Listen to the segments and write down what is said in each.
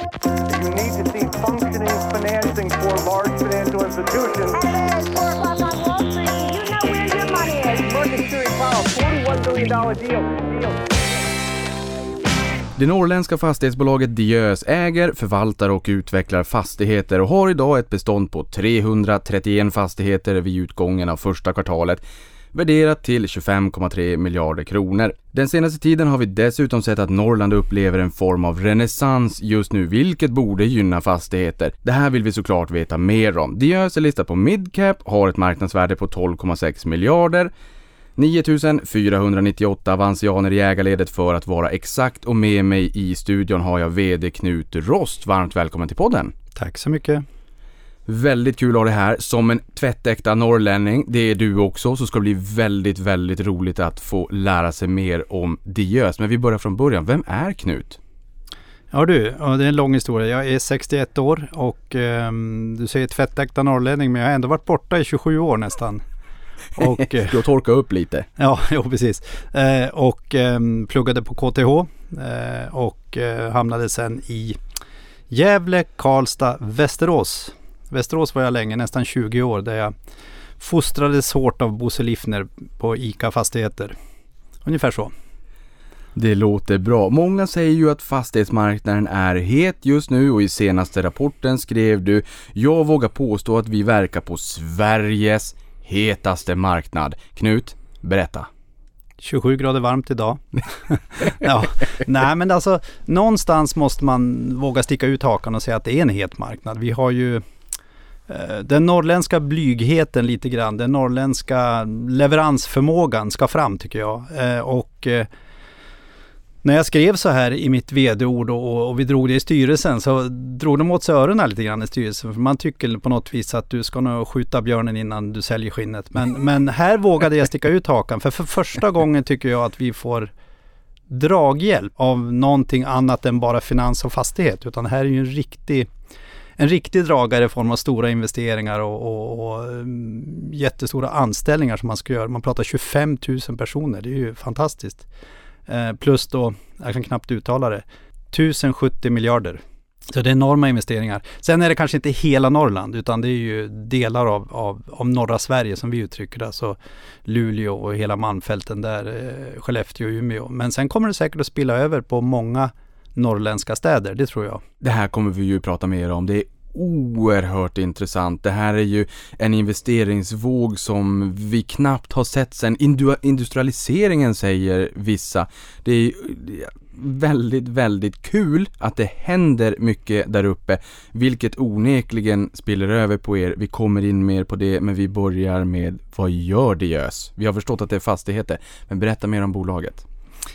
You need to see functioning financing for large financial institutions. It's four o'clock on Wall Street. You know where your money is. Market Series Powell, $41 billion deal. deal. Det norrländska fastighetsbolaget Diös äger, förvaltar och utvecklar fastigheter och har idag ett bestånd på 331 fastigheter vid utgången av första kvartalet värderat till 25,3 miljarder kronor. Den senaste tiden har vi dessutom sett att Norrland upplever en form av renässans just nu, vilket borde gynna fastigheter. Det här vill vi såklart veta mer om. Diös är listat på midcap, har ett marknadsvärde på 12,6 miljarder 9498 avansianer i ägarledet för att vara exakt och med mig i studion har jag VD Knut Rost. Varmt välkommen till podden! Tack så mycket. Väldigt kul att ha dig här som en tvättäkta norrlänning. Det är du också, så ska det bli väldigt, väldigt roligt att få lära sig mer om Diös. Men vi börjar från början. Vem är Knut? Ja du, det är en lång historia. Jag är 61 år och ehm, du säger tvättäkta norrlänning men jag har ändå varit borta i 27 år nästan. Och, eh, Du har torkat upp lite. ja, jo, precis. Eh, och ehm, pluggade på KTH eh, och eh, hamnade sen i Gävle, Karlstad, Västerås. Västerås var jag länge, nästan 20 år, där jag fostrades hårt av Bosse Liffner på ICA Fastigheter. Ungefär så. Det låter bra. Många säger ju att fastighetsmarknaden är het just nu och i senaste rapporten skrev du Jag vågar påstå att vi verkar på Sveriges hetaste marknad. Knut, berätta. 27 grader varmt idag. ja, nej men alltså någonstans måste man våga sticka ut hakan och säga att det är en het marknad. Vi har ju den norrländska blygheten lite grann, den norrländska leveransförmågan ska fram tycker jag. Eh, och eh, när jag skrev så här i mitt vd-ord och, och vi drog det i styrelsen så drog de åt sig öronen lite grann i styrelsen. För man tycker på något vis att du ska nog skjuta björnen innan du säljer skinnet. Men, men här vågade jag sticka ut hakan. För för första gången tycker jag att vi får draghjälp av någonting annat än bara finans och fastighet. Utan här är ju en riktig en riktig dragare i form av stora investeringar och, och, och mm, jättestora anställningar som man ska göra. Man pratar 25 000 personer, det är ju fantastiskt. Eh, plus då, jag kan knappt uttala det, 1070 miljarder. Så det är enorma investeringar. Sen är det kanske inte hela Norrland utan det är ju delar av, av, av norra Sverige som vi uttrycker det. Alltså Luleå och hela Malmfälten där, eh, Skellefteå och Umeå. Men sen kommer det säkert att spilla över på många norrländska städer, det tror jag. Det här kommer vi ju prata mer om. Det är oerhört intressant. Det här är ju en investeringsvåg som vi knappt har sett sedan industrialiseringen säger vissa. Det är det är väldigt, väldigt kul att det händer mycket där uppe, vilket onekligen spiller över på er. Vi kommer in mer på det, men vi börjar med vad gör Diös? Vi har förstått att det är fastigheter, men berätta mer om bolaget.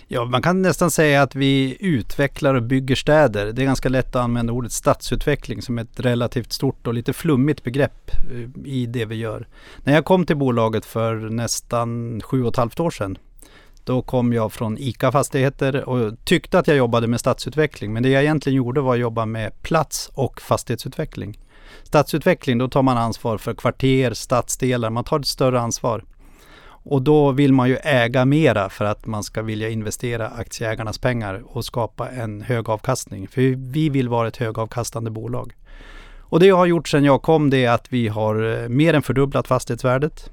Ja, man kan nästan säga att vi utvecklar och bygger städer. Det är ganska lätt att använda ordet stadsutveckling som ett relativt stort och lite flummigt begrepp eh, i det vi gör. När jag kom till bolaget för nästan sju och ett halvt år sedan då kom jag från ICA Fastigheter och tyckte att jag jobbade med stadsutveckling. Men det jag egentligen gjorde var att jobba med plats och fastighetsutveckling. Stadsutveckling, då tar man ansvar för kvarter, stadsdelar, man tar ett större ansvar. Och då vill man ju äga mera för att man ska vilja investera aktieägarnas pengar och skapa en hög avkastning. För vi vill vara ett högavkastande bolag. Och det jag har gjort sedan jag kom det är att vi har eh, mer än fördubblat fastighetsvärdet.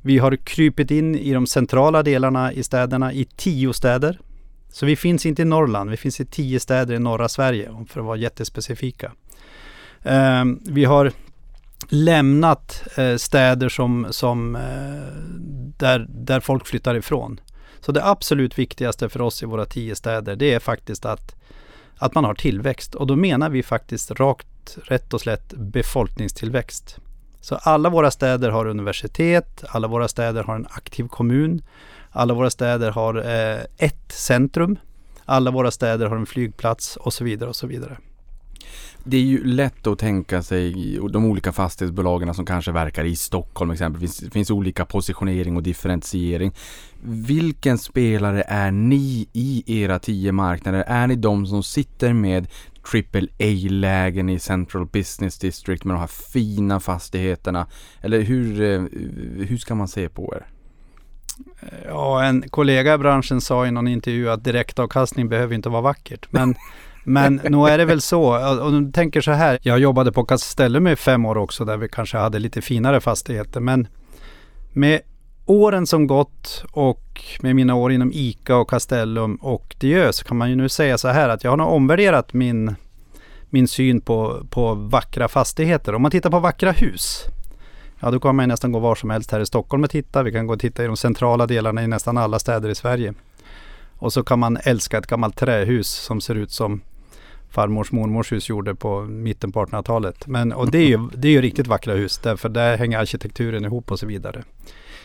Vi har krypit in i de centrala delarna i städerna i tio städer. Så vi finns inte i Norrland, vi finns i tio städer i norra Sverige för att vara jättespecifika. Ehm, vi har lämnat eh, städer som, som eh, där, där folk flyttar ifrån. Så det absolut viktigaste för oss i våra tio städer det är faktiskt att, att man har tillväxt. Och då menar vi faktiskt rakt, rätt och slätt befolkningstillväxt. Så alla våra städer har universitet, alla våra städer har en aktiv kommun, alla våra städer har eh, ett centrum, alla våra städer har en flygplats och så vidare och så vidare. Det är ju lätt att tänka sig de olika fastighetsbolagen som kanske verkar i Stockholm exempelvis. Det finns olika positionering och differentiering. Vilken spelare är ni i era tio marknader? Är ni de som sitter med AAA-lägen i Central Business District med de här fina fastigheterna? Eller hur, eh, hur ska man se på er? Ja, en kollega i branschen sa i någon intervju att direktavkastning behöver inte vara vackert. Men, Men nog är det väl så. om du tänker så här. Jag jobbade på Castellum i fem år också där vi kanske hade lite finare fastigheter. Men med åren som gått och med mina år inom ICA och Castellum och Diö så kan man ju nu säga så här att jag har nog omvärderat min, min syn på, på vackra fastigheter. Om man tittar på vackra hus. Ja, då kan man ju nästan gå var som helst här i Stockholm och titta. Vi kan gå och titta i de centrala delarna i nästan alla städer i Sverige. Och så kan man älska ett gammalt trähus som ser ut som farmors mormors hus gjorde på mitten på 1800-talet. Men, och det är, ju, det är ju riktigt vackra hus därför där hänger arkitekturen ihop och så vidare.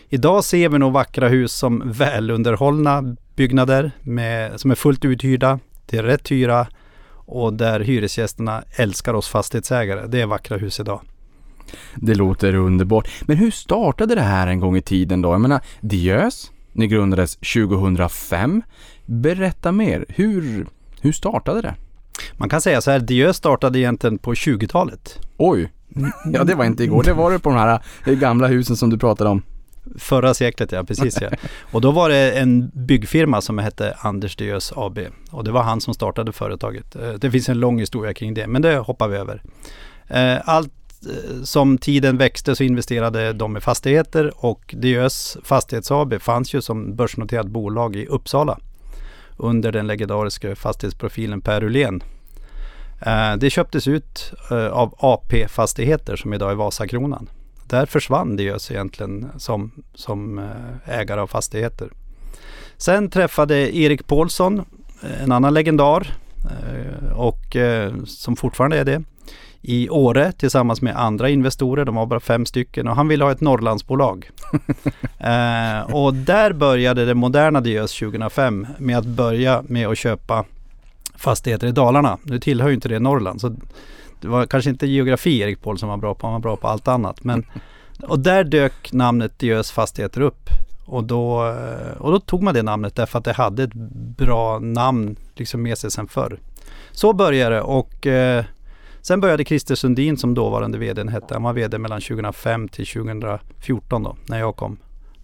Idag ser vi nog vackra hus som välunderhållna byggnader med, som är fullt uthyrda till rätt hyra och där hyresgästerna älskar oss fastighetsägare. Det är vackra hus idag. Det låter underbart. Men hur startade det här en gång i tiden då? Jag menar, Diös, ni grundades 2005. Berätta mer. Hur, hur startade det? Man kan säga så här, Diö startade egentligen på 20-talet. Oj! Ja, det var inte igår. Det var det på de här gamla husen som du pratade om. Förra seklet ja, precis ja. Och då var det en byggfirma som hette Anders Diös AB. Och det var han som startade företaget. Eh, Det finns en lång historia kring det, men det hoppar vi över. Eh, Allt eh, som tiden växte så investerade de i fastigheter och Diös Fastighets AB fanns ju som börsnoterat bolag i Uppsala under den legendariska fastighetsprofilen Per Ulén. Eh, det köptes ut eh, av AP Fastigheter som idag är Vasakronan. Där försvann Diös alltså egentligen som, som eh, ägare av fastigheter. Sen träffade Erik Paulsson, en annan legendar och som fortfarande är det, i Åre tillsammans med andra investorer. De var bara fem stycken och han ville ha ett Norrlandsbolag. eh, och där började det moderna Diös 2005 med att börja med att köpa fastigheter i Dalarna. Nu tillhör ju inte det Norrland så det var kanske inte geografi Erik Paul som var bra på, han var bra på allt annat. Men, och där dök namnet Diös Fastigheter upp. Och då, eh, och då tog man det namnet därför att det hade ett bra namn liksom med sig sedan förr. Så började det och eh, sen började Christer Sundin som dåvarande vd hette. Han var vd mellan 2005 till 2014 då när jag kom.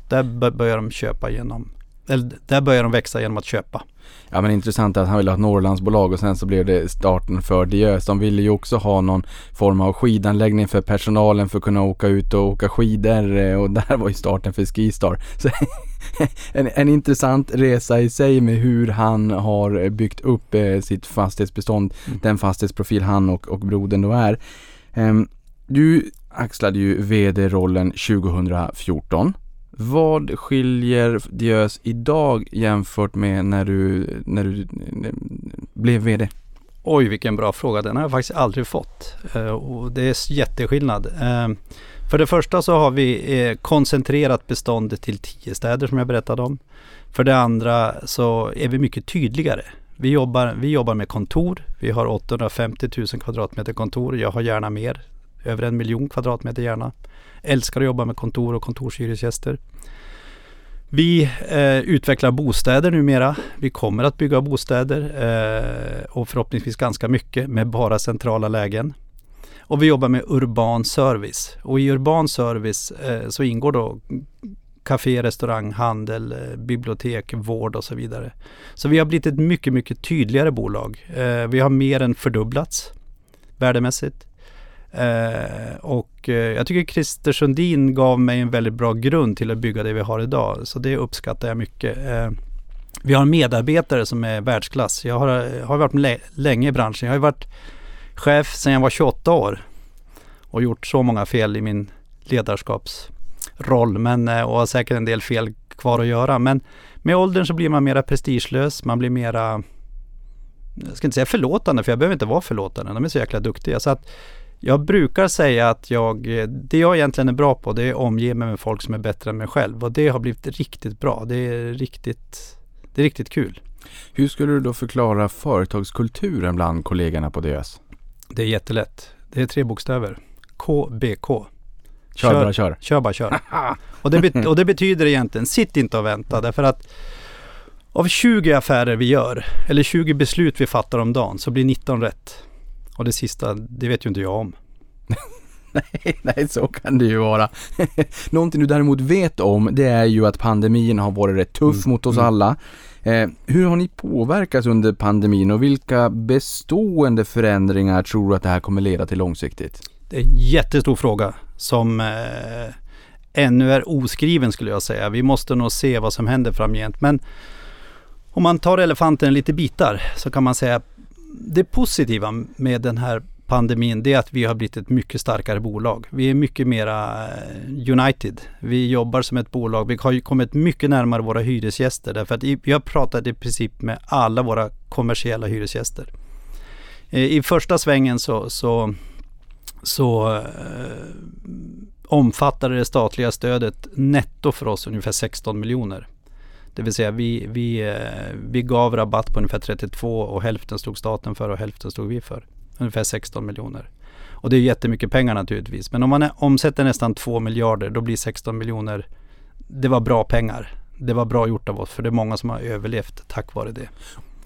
Där började de köpa genom, eller där började de växa genom att köpa. Ja men intressant att han ville ha ett Norrlandsbolag och sen så blev det starten för Diös. De ville ju också ha någon form av skidanläggning för personalen för att kunna åka ut och åka skidor eh, och där var ju starten för Skistar. Så en, en intressant resa i sig med hur han har byggt upp eh, sitt fastighetsbestånd, den fastighetsprofil han och, och brodern då är. Ehm, du axlade ju VD-rollen 2014. Vad skiljer Diös idag jämfört med när du, när du blev VD? Oj, vilken bra fråga. Den har jag faktiskt aldrig fått. Eh, och det är jätteskillnad. För det första så har vi eh, koncentrerat beståndet till tio städer som jag berättade om. För det andra så är vi mycket tydligare. Vi jobbar, vi jobbar med kontor. Vi har 850 000 kvadratmeter kontor. Jag har gärna mer. Över en miljon kvadratmeter gärna. Älskar att jobba med kontor och kontorshyresgäster. Vi eh, utvecklar bostäder numera. Vi kommer att bygga bostäder eh, och förhoppningsvis ganska mycket med bara centrala lägen. Och vi jobbar med urban service. Och i urban service eh, så ingår då café, restaurang, handel, eh, bibliotek, vård och så vidare. Så vi har blivit ett mycket, mycket tydligare bolag. Eh, vi har mer än fördubblats värdemässigt. Eh, och eh, jag tycker Christer Sundin gav mig en väldigt bra grund till att bygga det vi har idag. Så det uppskattar jag mycket. Eh, vi har medarbetare som är världsklass. Jag har, har varit länge i branschen. Jag har varit chef sedan jag var 28 år. Och gjort så många fel i min ledarskapsroll. Men, eh, och har säkert en del fel kvar att göra. Men med åldern så blir man mera prestigelös. Man blir mera jag ska inte säga förlåtande för jag behöver inte vara förlåtande. De är så jäkla duktiga. Så att jag brukar säga att jag, det jag egentligen är bra på det är att omge mig med folk som är bättre än mig själv. Och det har blivit riktigt bra. Det är riktigt, det är riktigt kul. Hur skulle du då förklara företagskulturen bland kollegorna på Diös? Det är jättelätt. Det är tre bokstäver. KBK. Kör, bara kör. Kör bara kör. och, det och det betyder egentligen, sitt inte och vänta. Därför att av 20 affärer vi gör, eller 20 beslut vi fattar om dagen, så blir 19 rätt. Och det sista, det vet ju inte jag om. nej, nej, så kan det ju vara. Någonting du däremot vet om, det är ju att pandemin har varit rätt tuff Mm, mot oss mm. alla. Eh, hur har ni påverkats under pandemin och vilka bestående förändringar tror du att det här kommer leda till långsiktigt? Det är en jättestor fråga som eh, ännu är oskriven skulle jag säga. Vi måste nog se vad som händer framgent. Men om man tar elefanten i lite bitar så kan man säga det positiva med den här pandemin det är att vi har blivit ett mycket starkare bolag. Vi är mycket mera eh, united. Vi jobbar som ett bolag. Vi har ju kommit mycket närmare våra hyresgäster därför att vi har pratat i princip med alla våra kommersiella hyresgäster. Eh, I första svängen så, så så eh, omfattade det statliga stödet netto för oss ungefär 16 miljoner. Det vill säga vi, vi, eh, vi gav rabatt på ungefär 32 och hälften stod staten för och hälften stod vi för. Ungefär 16 miljoner. Och det är jättemycket pengar naturligtvis. Men om man omsätter nästan 2 miljarder då blir 16 miljoner. Det var bra pengar. Det var bra gjort av oss för det är många som har överlevt tack vare det.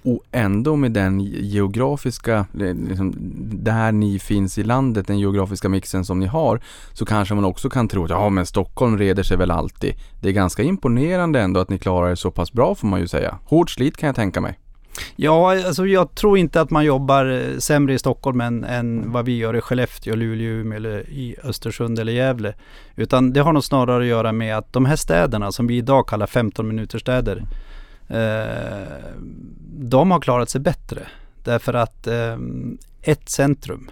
Och ändå med den geografiska, liksom, där ni finns i landet, den geografiska mixen som ni har, så kanske man också kan tro att ja men Stockholm reder sig väl alltid. Det är ganska imponerande ändå att ni klarar er så pass bra får man ju säga. Hårt slit kan jag tänka mig. Ja, alltså jag tror inte att man jobbar eh, sämre i Stockholm än, än vad vi gör i Skellefteå, Luleå, Umeå eller i Östersund eller Gävle. Utan det har nog snarare att göra med att de här städerna som vi idag kallar 15 minuters städer. Eh, de har klarat sig bättre. Därför att eh, ett centrum.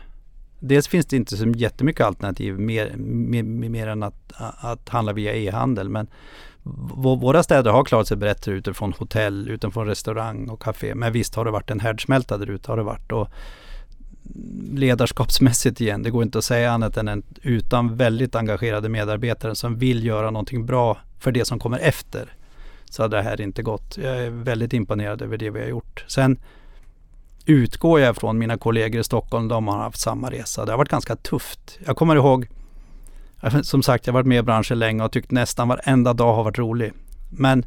Dels finns det inte så jättemycket alternativ mer, mer, mer än att, att handla via e-handel. Men våra städer har klarat sig bättre utifrån hotell, utifrån restaurang och café. Men visst har det varit en härdsmälta där ute har det varit. Och ledarskapsmässigt igen, det går inte att säga annat än en, utan väldigt engagerade medarbetare som vill göra någonting bra för det som kommer efter. Så hade det här inte gått. Jag är väldigt imponerad över det vi har gjort. Sen utgår jag från mina kollegor i Stockholm, de har haft samma resa. Det har varit ganska tufft. Jag kommer ihåg, som sagt jag har varit med i branschen länge och tyckt nästan varenda dag har varit rolig. Men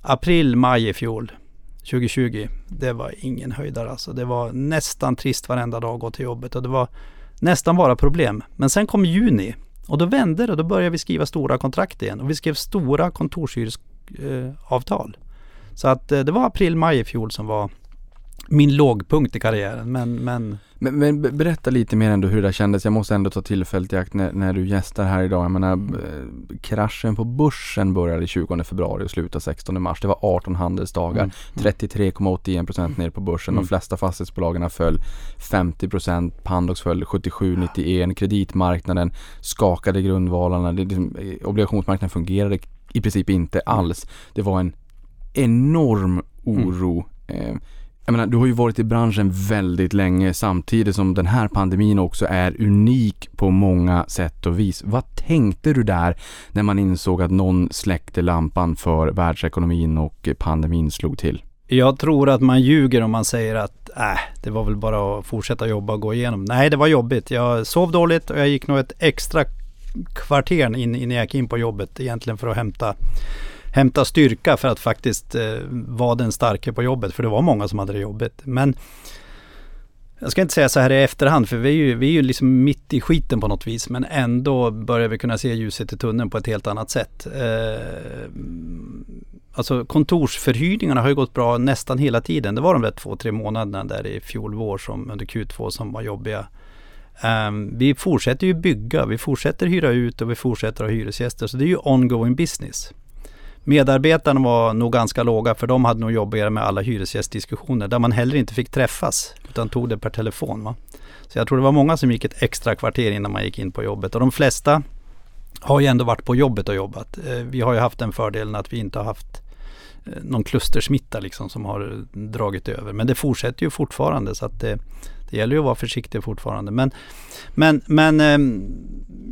april, maj i fjol, 2020, det var ingen höjdare alltså. Det var nästan trist varenda dag att gå till jobbet och det var nästan bara problem. Men sen kom juni och då vände det och då började vi skriva stora kontrakt igen och vi skrev stora kontorshyresavtal. Så att eh, det var april, maj i fjol som var min lågpunkt i karriären. Men, men Men, men be- berätta lite mer ändå hur det kändes. Jag måste ändå ta tillfället i akt när, när du gästar här idag. Jag menar, kraschen på börsen började 20 februari och slutade 16 mars. Det var 18 handelsdagar. Mm. 33,81% ner på börsen. Mm. De flesta fastighetsbolagen föll 50%. Pandox föll 77,91. Kreditmarknaden skakade grundvalarna. Obligationsmarknaden fungerade i princip inte alls. Det var en enorm oro. Eh, jag menar, du har ju varit i branschen väldigt länge samtidigt som den här pandemin också är unik på många sätt och vis. Vad tänkte du där när man insåg att någon släckte lampan för världsekonomin och pandemin slog till? jag tror att man ljuger om man säger att äh, det var väl bara att fortsätta jobba och gå igenom. Nej, det var jobbigt. Jag sov dåligt och jag gick nog ett extra kvarter in, innan jag gick in på jobbet egentligen för att hämta hämta styrka för att faktiskt eh, vara den starke på jobbet. För det var många som hade det jobbigt. Men jag ska inte säga så här i efterhand för vi är ju, vi är ju liksom mitt i skiten på något vis. Men ändå börjar vi kunna se ljuset i tunneln på ett helt annat sätt. Eh, alltså kontorsförhyrningarna har ju gått bra nästan hela tiden. Det var de där två, tre månaderna där i fjol vår som under Q2 som var jobbiga. Um, vi fortsätter ju bygga, vi fortsätter hyra ut och vi fortsätter ha hyresgäster. Så det är ju ongoing business. Medarbetarna var nog ganska låga för de hade nog jobbigare med alla hyresgästdiskussioner där man heller inte fick träffas utan tog det per telefon. Va? Så jag tror det var många som gick ett extra kvarter innan man gick in på jobbet och de flesta har ju ändå varit på jobbet och jobbat. Eh, vi har ju haft den fördelen att vi inte har haft eh, någon klustersmitta liksom som har dragit över. Men det fortsätter ju fortfarande så att det, det gäller ju att vara försiktig fortfarande. Men, men, men ehm,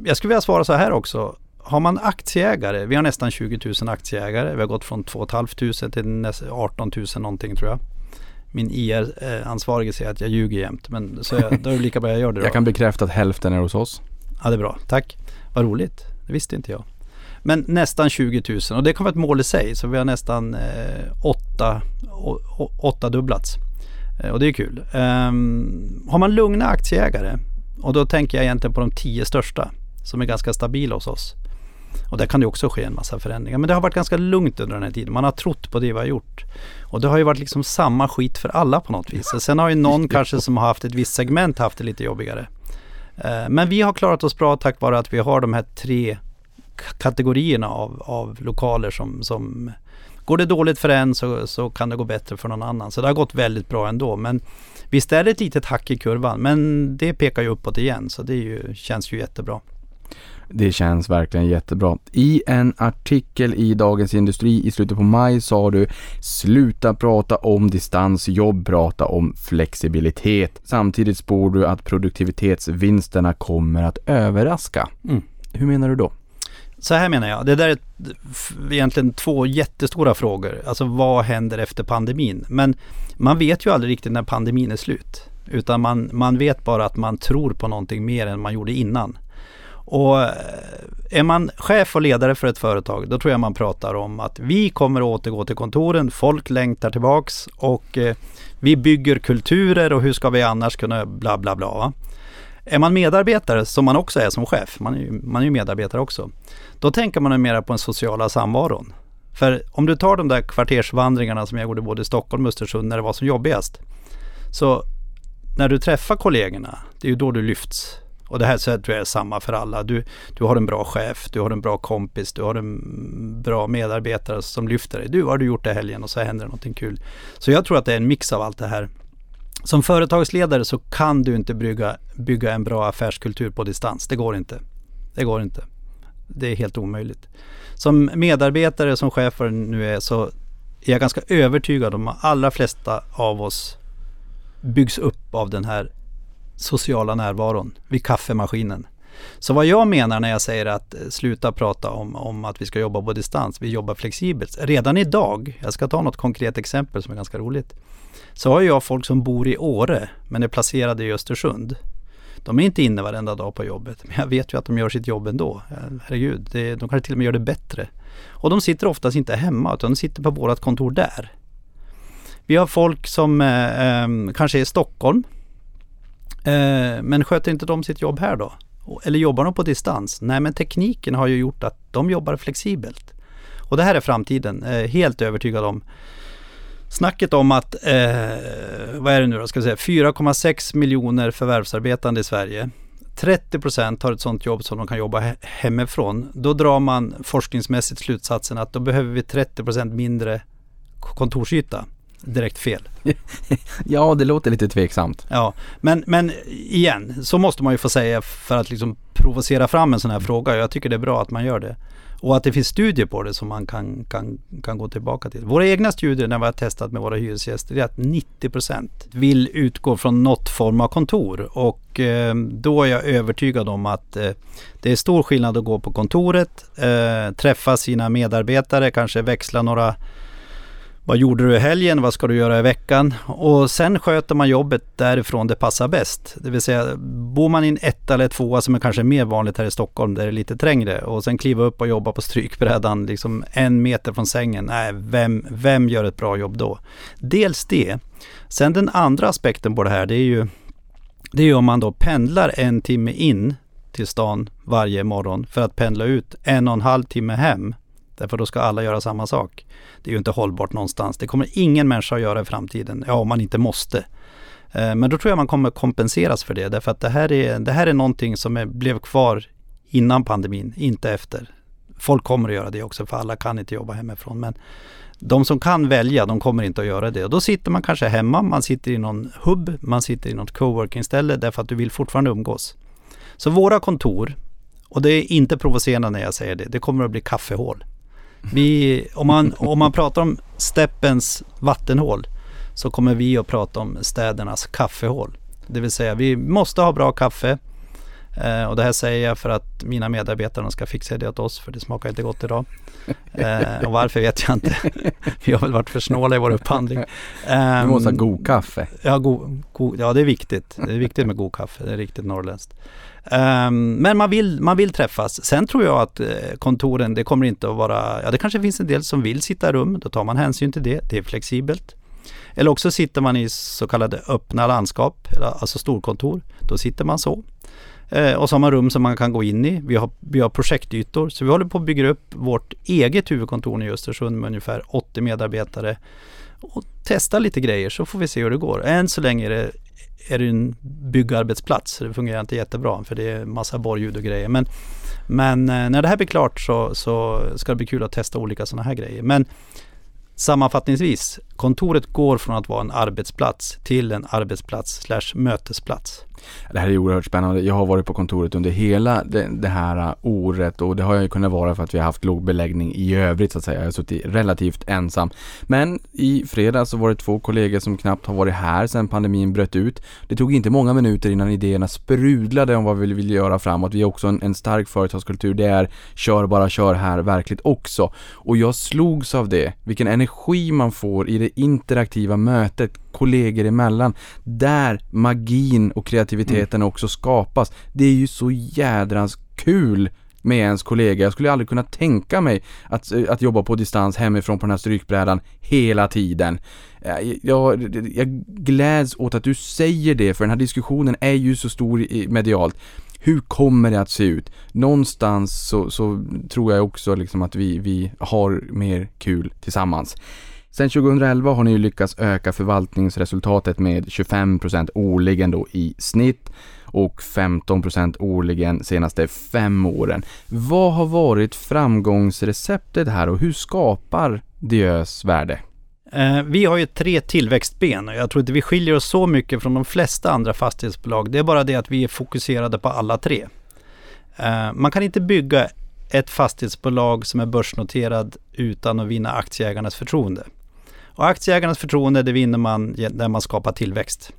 jag skulle vilja svara så här också. Har man aktieägare, vi har nästan 20 000 aktieägare. Vi har gått från 2 500 till nästan 18 000 någonting tror jag. Min IR-ansvarige säger att jag ljuger jämt. Men så jag, då är det lika bra jag gör det då. Jag kan bekräfta att hälften är hos oss. Ja, det är bra. Tack. Vad roligt. Det visste inte jag. Men nästan 20 000 och det kan vara ett mål i sig. Så vi har nästan eh, åtta, å, åtta dubblats. Eh, och det är kul. Ehm, har man lugna aktieägare Och då tänker jag egentligen på de tio största som är ganska stabila hos oss. Och där kan det också ske en massa förändringar. Men det har varit ganska lugnt under den här tiden. Man har trott på det vi har gjort. Och det har ju varit liksom samma skit för alla på något vis. Sen har ju någon kanske som har haft ett visst segment haft det lite jobbigare. Eh, Men vi har klarat oss bra tack vare att vi har de här tre kategorierna av, av lokaler som, som Går det dåligt för en så, så kan det gå bättre för någon annan. Så det har gått väldigt bra ändå. Men visst är det ett litet hack i kurvan. Men det pekar ju uppåt igen. Så det ju, känns ju jättebra. Det känns verkligen jättebra. I en artikel i Dagens Industri i slutet på maj sa du Sluta prata om distansjobb, prata om flexibilitet. Samtidigt spår du att produktivitetsvinsterna kommer att överraska. Mm. Hur menar du då? Så här menar jag. Det där är egentligen två jättestora frågor. Alltså vad händer efter pandemin? Men man vet ju aldrig riktigt när pandemin är slut. Utan man, man vet bara att man tror på någonting mer än man gjorde innan. Och eh, är man chef och ledare för ett företag, då tror jag man pratar om att vi kommer att återgå till kontoren, folk längtar tillbaks och eh, vi bygger kulturer och hur ska vi annars kunna bla bla bla. Va? Är man medarbetare, som man också är som chef, man är ju, man är ju medarbetare också, då tänker man mer på den sociala samvaron. För om du tar de där kvartersvandringarna som jag gjorde både i Stockholm och Östersund när det var som jobbigast. Så när du träffar kollegorna, det är ju då du lyfts. Och det här så tror jag är samma för alla. Du, du har en bra chef, du har en bra kompis, du har en bra medarbetare som lyfter dig. Du, vad har du gjort i helgen? Och så händer det någonting kul. Så jag tror att det är en mix av allt det här. Som företagsledare så kan du inte bygga, bygga en bra affärskultur på distans. Det går inte. Det går inte. Det är helt omöjligt. Som medarbetare, som chef vad det nu är, så är jag ganska övertygad om att allra flesta av oss byggs upp av den här sociala närvaron vid kaffemaskinen. Så vad jag menar när jag säger att eh, sluta prata om, om att vi ska jobba på distans, vi jobbar flexibelt. Redan idag, jag ska ta något konkret exempel som är ganska roligt. Så har jag folk som bor i Åre men är placerade i Östersund. De är inte inne varenda dag på jobbet. Men jag vet ju att de gör sitt jobb ändå. Herregud, det, de kanske till och med gör det bättre. Och de sitter oftast inte hemma utan de sitter på vårt kontor där. Vi har folk som eh, eh kanske är i Stockholm. Eh, men sköter inte de sitt jobb här då? Eller jobbar de på distans? Nej men tekniken har ju gjort att de jobbar flexibelt. Och det här är framtiden, eh, helt övertygad om. Snacket om att, eh, vad är det nu då, ska jag säga, 4,6 miljoner förvärvsarbetande i Sverige. 30 procent har ett sådant jobb som de kan jobba he- hemifrån. Då drar man forskningsmässigt slutsatsen att då behöver vi 30 procent mindre kontorsyta. Direkt fel. Ja, det låter lite tveksamt. Ja, men, men igen, så måste man ju få säga för att liksom provocera fram en sån här fråga. Jag tycker det är bra att man gör det. Och att det finns studier på det som man kan, kan, kan gå tillbaka till. Våra egna studier när vi har testat med våra hyresgäster är att 90% vill utgå från något form av kontor. Och eh, då är jag övertygad om att eh, det är stor skillnad att gå på kontoret, eh, träffa sina medarbetare, kanske växla några vad gjorde du i helgen? Vad ska du göra i veckan? Och sen sköter man jobbet därifrån det passar bäst. Det vill säga, bor man i en etta eller tvåa som är kanske mer vanligt här i Stockholm där det är lite trängre och sen kliva upp och jobba på strykbrädan liksom en meter från sängen. Nej, vem, vem gör ett bra jobb då? Dels det. Sen den andra aspekten på det här det är ju det är ju om man då pendlar en timme in till stan varje morgon för att pendla ut en och en halv timme hem. Därför då ska alla göra samma sak. Det är ju inte hållbart någonstans. Det kommer ingen människa att göra i framtiden. Ja, om man inte måste. Eh, men då tror jag man kommer kompenseras för det. Därför att det här är, det här är någonting som är, blev kvar innan pandemin, inte efter. Folk kommer att göra det också, för alla kan inte jobba hemifrån. Men de som kan välja, de kommer inte att göra det. Och då sitter man kanske hemma, man sitter i någon hubb, man sitter i något coworking-ställe därför att du vill fortfarande umgås. Så våra kontor, och det är inte provocerande när jag säger det, det kommer att bli kaffehål. Vi, om, man, om man pratar om steppens vattenhål så kommer vi att prata om städernas kaffehål. Det vill säga vi måste ha bra kaffe. Eh, och det här säger jag för att mina medarbetare ska fixa det åt oss för det smakar inte gott idag. Eh, och varför vet jag inte. vi har väl varit för snåla i vår upphandling. Du måste ha Ehm, god kaffe. Ja, go, go, ja, det är viktigt. Det är viktigt med god kaffe. Det är riktigt norrländskt. Ehm, men man vill, man vill träffas. Sen tror jag att eh, kontoren, det kommer inte att vara... Ja, det kanske finns en del som vill sitta i rum. Då tar man hänsyn till det. Det är flexibelt. Eller också sitter man i så kallade öppna landskap, alltså storkontor. Då sitter man så. Eh, och så har man rum som man kan gå in i. Vi har, vi har projektytor. Så vi håller på att bygga upp vårt eget huvudkontor i Östersund med ungefär 80 medarbetare. Och testa lite grejer så får vi se hur det går. Än så länge är det, är det en byggarbetsplats. Det fungerar inte jättebra för det är massa borrljud och grejer. Men, men eh, när det här blir klart så, så ska det bli kul att testa olika sådana här grejer. Men sammanfattningsvis, kontoret går från att vara en arbetsplats till en arbetsplats slash mötesplats. Det här är oerhört spännande. Jag har varit på kontoret under hela det, det, här äh, året och det har jag ju kunnat vara för att vi har haft låg beläggning i övrigt så att säga. Jag har suttit relativt ensam. Men i fredags så var det två kollegor som knappt har varit här sedan pandemin bröt ut. Det tog inte många minuter innan idéerna sprudlade om vad vi vill göra framåt. Vi har också en, en stark företagskultur. Det är kör bara kör här verkligt också. Och jag slogs av det. Vilken energi man får i det interaktiva mötet kollegor emellan. Där magin och kreativiteten mm. också skapas. Det är ju så jädrans kul med ens kollega. Jag skulle aldrig kunna tänka mig att, att jobba på distans hemifrån på den här strykbrädan hela tiden. Jag, jag gläds åt att du säger det, för den här diskussionen är ju så stor medialt. Hur kommer det att se ut? Någonstans så, så tror jag också liksom att vi, vi har mer kul tillsammans. Sen 2011 har ni ju lyckats öka förvaltningsresultatet med 25% årligen då i snitt och 15% årligen senaste fem åren. Vad har varit framgångsreceptet här och hur skapar Diös värde? Eh, vi har ju tre tillväxtben och jag tror inte vi skiljer oss så mycket från de flesta andra fastighetsbolag. Det är bara det att vi är fokuserade på alla tre. Eh, man kan inte bygga ett fastighetsbolag som är börsnoterad utan att vinna aktieägarnas förtroende. Och aktieägarnas förtroende det vinner man när man skapar tillväxt.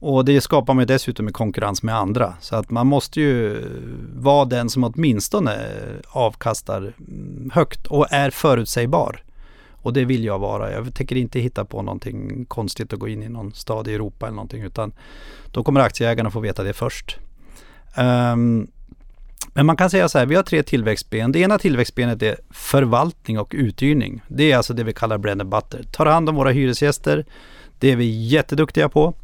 Och det skapar man dessutom i konkurrens med andra. Så att man måste ju vara den som åtminstone avkastar mm, högt och är förutsägbar. Och det vill jag vara. Jag tänker inte hitta på någonting konstigt och gå in i någon stad i Europa eller någonting utan då kommer aktieägarna få veta det först. Um, men man kan säga så här, vi har tre tillväxtben. Det ena tillväxtbenet är förvaltning och uthyrning. Det är alltså det vi kallar bread and butter. Tar hand om våra hyresgäster. Det är vi jätteduktiga på.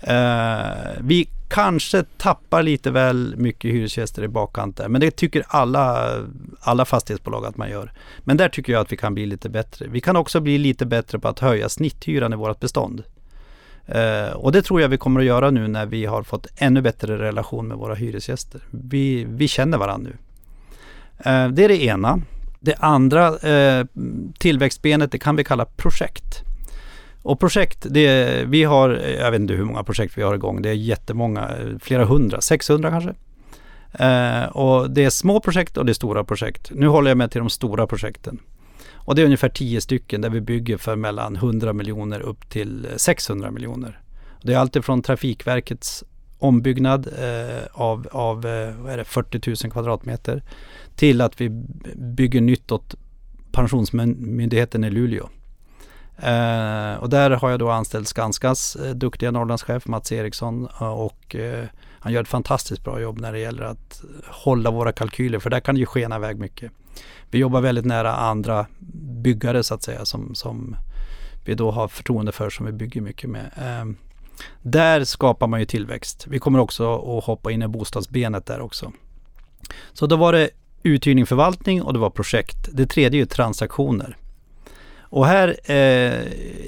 Eh, vi kanske tappar lite väl mycket hyresgäster i bakkant där, men det tycker alla, alla fastighetsbolag att man gör. Men där tycker jag att vi kan bli lite bättre. Vi kan också bli lite bättre på att höja snitthyran i vårt bestånd. Eh, och det tror jag vi kommer att göra nu när vi har fått ännu bättre relation med våra hyresgäster. Vi, vi känner varandra nu. Eh, det är det ena. Det andra eh, tillväxtbenet det kan vi kalla projekt. Och projekt, det, vi har, eh, jag vet inte hur många projekt vi har igång, det är jättemånga, eh, flera hundra, 600 kanske. Eh, och det är små projekt och det är stora projekt. Nu håller jag mig till de stora projekten. Och det är ungefär 10 stycken där vi bygger för mellan 100 miljoner upp till 600 miljoner. Det är alltifrån Trafikverkets ombyggnad eh, av, av eh, vad är det, 40 000 kvadratmeter till att vi bygger nytt åt Pensionsmyndigheten i Luleå. Eh, och där har jag då anställt Skanskas eh, duktiga Norrlandschef Mats Eriksson eh, och eh, han gör ett fantastiskt bra jobb när det gäller att hålla våra kalkyler för där kan det ju skena iväg mycket. Vi jobbar väldigt nära andra byggare så att säga som, som vi då har förtroende för som vi bygger mycket med. Eh, där skapar man ju tillväxt. Vi kommer också att hoppa in i bostadsbenet där också. Så då var det uthyrning, förvaltning och det var projekt. Det tredje är transaktioner. Och här eh,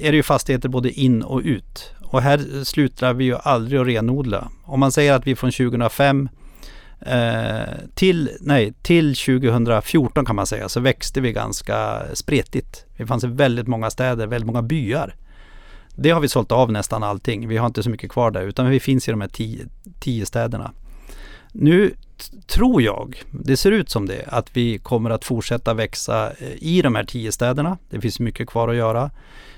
är det ju fastigheter både in och ut. Och här slutar vi ju aldrig att renodla. Om man säger att vi från 2005 eh, till, nej, till 2014 kan man säga så växte vi ganska spretigt. Det fanns väldigt många städer, väldigt många byar. Det har vi sålt av nästan allting. Vi har inte så mycket kvar där utan vi finns i de här tio, tio städerna. Nu tror jag, det ser ut som det, att vi kommer att fortsätta växa eh, i de här tio städerna. Det finns mycket kvar att göra.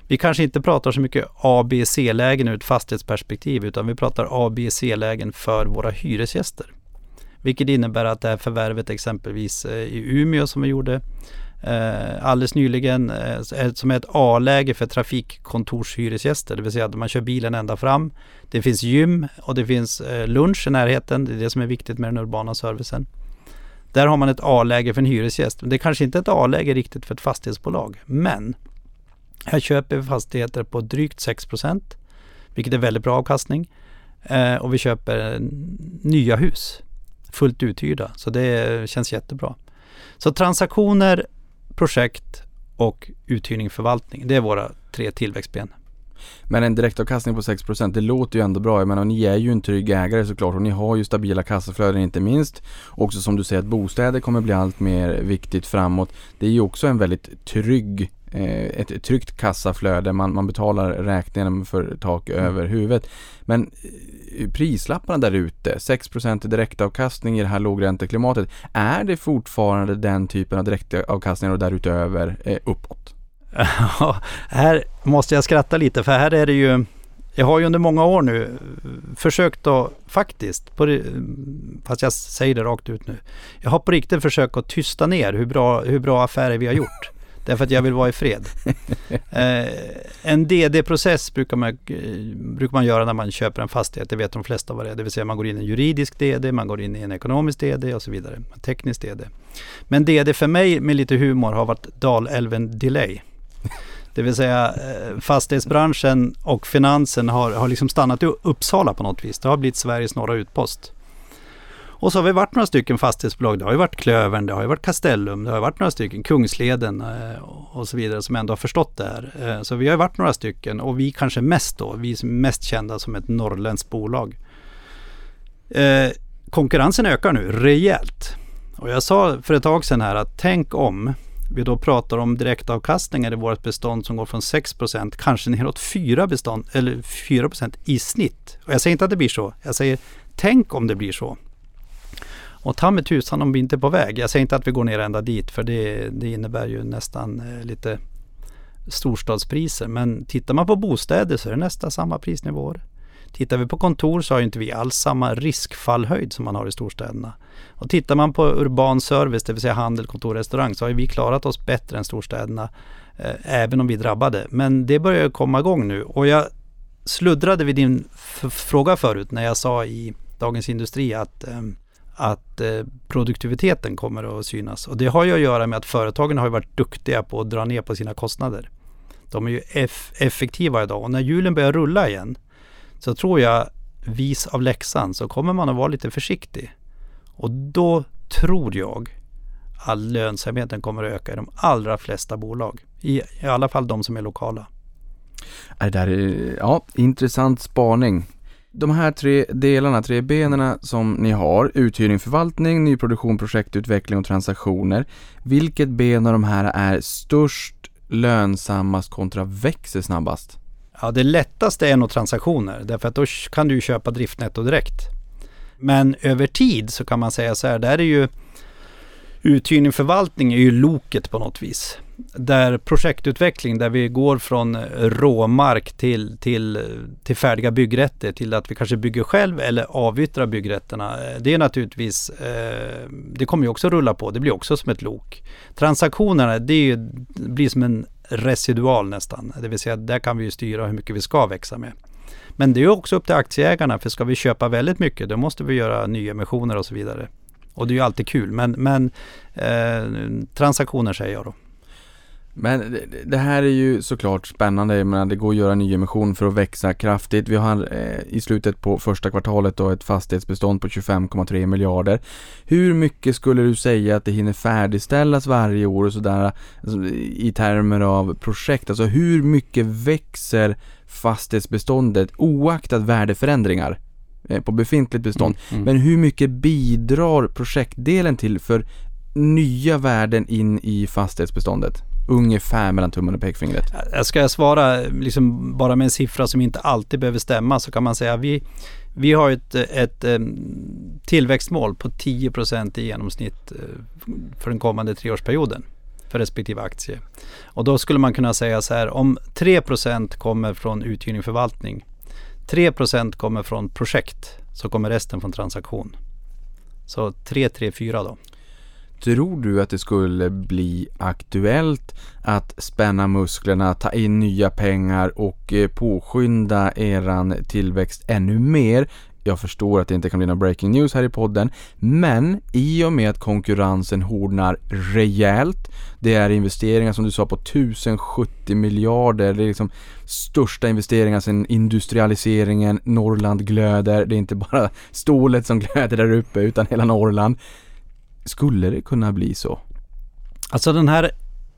Vi kanske inte pratar så mycket A, B, C-lägen ur ett fastighetsperspektiv utan vi pratar A, B, C-lägen för våra hyresgäster. Vilket innebär att det här förvärvet exempelvis eh, i Umeå som vi gjorde eh, alldeles nyligen eh, som är ett A-läge för trafikkontorshyresgäster. Det vill säga att man kör bilen ända fram. Det finns gym och det finns eh, lunch i närheten. Det är det som är viktigt med den urbana servicen. Där har man ett A-läge för en hyresgäst. Det är kanske inte ett A-läge riktigt för ett fastighetsbolag. Men Här köper vi fastigheter på drygt 6% vilket är väldigt bra avkastning. Eh, och vi köper eh, nya hus, fullt uthyrda. Så det känns jättebra. Så transaktioner, projekt och uthyrning förvaltning. Det är våra tre tillväxtben. Men en direktavkastning på 6% det låter ju ändå bra. Jag menar ni är ju en trygg ägare såklart och ni har ju stabila kassaflöden inte minst. Också som du säger att bostäder kommer bli allt mer viktigt framåt. Det är ju också en väldigt trygg eh, ett tryggt kassaflöde, man, man betalar räkningen för tak mm. över huvudet. Men eh, prislapparna där ute, 6% i direktavkastning i det här lågränteklimatet, är det fortfarande den typen av direktavkastningar och därutöver eh, uppåt? Ja, här måste jag skratta lite för här är det ju jag har ju under många år nu försökt att faktiskt, på, fast jag säger det rakt ut nu. Jag har på riktigt försökt att tysta ner hur bra, hur bra affärer vi har gjort. Därför att jag vill vara i fred. eh, en DD-process brukar man, brukar man göra när man köper en fastighet. Det vet de flesta vad det är. Det vill säga man går in i en juridisk DD, man går in i en ekonomisk DD och så vidare. En teknisk DD. Men DD för mig med lite humor har varit Dalälven Delay. Det vill säga eh, fastighetsbranschen och finansen har, har liksom stannat i Uppsala på något vis. Det har blivit Sveriges norra utpost. Och så har vi varit några stycken fastighetsbolag. Det har ju varit Klövern, det har ju varit Castellum, det har varit några stycken, Kungsleden eh, och så vidare som ändå har förstått det här. Eh, så vi har varit några stycken och vi kanske mest då, vi är mest kända som ett norrländskt bolag. Eh, konkurrensen ökar nu rejält. Och jag sa för ett tag sedan här att tänk om vi då pratar om direktavkastningar i vårt bestånd som går från 6% kanske neråt 4 bestånd, eller 4 i snitt. Och jag säger inte att det blir så. Jag säger tänk om det blir så. Och ta med tusan om vi inte är på väg. Jag säger inte att vi går ner ända dit för det, det innebär ju nästan eh, lite storstadspriser. Men tittar man på bostäder så är det nästan samma prisnivåer. Tittar vi på kontor så har inte vi alls samma riskfallhöjd som man har i storstäderna. Och tittar man på urban service, det vill säga handel, kontor, restaurang, så har vi klarat oss bättre än storstäderna. Eh, även om vi är drabbade. Men det börjar komma igång nu. Och jag sluddrade vid din fråga förut när jag sa i Dagens Industri att, eh, att eh, produktiviteten kommer att synas. Och det har ju att göra med att företagen har varit duktiga på att dra ner på sina kostnader. De är ju eff effektiva idag och när hjulen börjar rulla igen så tror jag, vis av läxan, så kommer man att vara lite försiktig. Och då tror jag att lönsamheten kommer att öka i de allra flesta bolag. I, i alla fall de som är lokala. Det där är, ja, intressant spaning. De här tre delarna, tre benen som ni har, uthyrning, förvaltning, nyproduktion, projektutveckling och transaktioner. Vilket ben av de här är störst, lönsammast kontra växer snabbast? Ja, det lättaste är nog transaktioner därför att då kan du köpa driftnetto direkt. Men över tid så kan man säga så här, där är ju uthyrning förvaltning är ju loket på något vis. Där projektutveckling, där vi går från eh, råmark till, till, eh, till färdiga byggrätter till att vi kanske bygger själv eller avyttrar byggrätterna. Eh, det är naturligtvis, eh, det kommer ju också rulla på, det blir också som ett lok. Transaktionerna, det, ju, det blir som en residual nästan. Det vill säga där kan vi ju styra hur mycket vi ska växa med. Men det är också upp till aktieägarna för ska vi köpa väldigt mycket då måste vi göra nyemissioner och så vidare. Och det är ju alltid kul men, men eh, transaktioner säger jag då. Men det här är ju såklart spännande. Jag menar, det går att göra nyemission för att växa kraftigt. Vi har eh, i slutet på första kvartalet då ett fastighetsbestånd på 25,3 miljarder. Hur mycket skulle du säga att det hinner färdigställas varje år och sådär alltså, i termer av projekt? Alltså hur mycket växer fastighetsbeståndet oaktat värdeförändringar? Eh, på befintligt bestånd. Mm, mm. Men hur mycket bidrar projektdelen till för nya värden in i fastighetsbeståndet? Ungefär mellan tummen och pekfingret. Ska jag svara liksom bara med en siffra som inte alltid behöver stämma så kan man säga vi, vi har ett, ett, ett tillväxtmål på 10% i genomsnitt eh, för den kommande treårsperioden för respektive aktie. Och då skulle man kunna säga så här om 3% kommer från uthyrning förvaltning 3% kommer från projekt så kommer resten från transaktion. Så 3, 3, 4 då. Tror du att det skulle bli aktuellt att spänna musklerna, ta in nya pengar och eh, påskynda eran tillväxt ännu mer jag förstår att det inte kan bli någon breaking news här i podden, men i och med att konkurrensen hårdnar rejält, det är investeringar som du sa på 1070 miljarder, det är liksom största investeringar sedan industrialiseringen, Norrland glöder, det är inte bara stålet som glöder där uppe utan hela Norrland. Skulle det kunna bli så? Alltså den här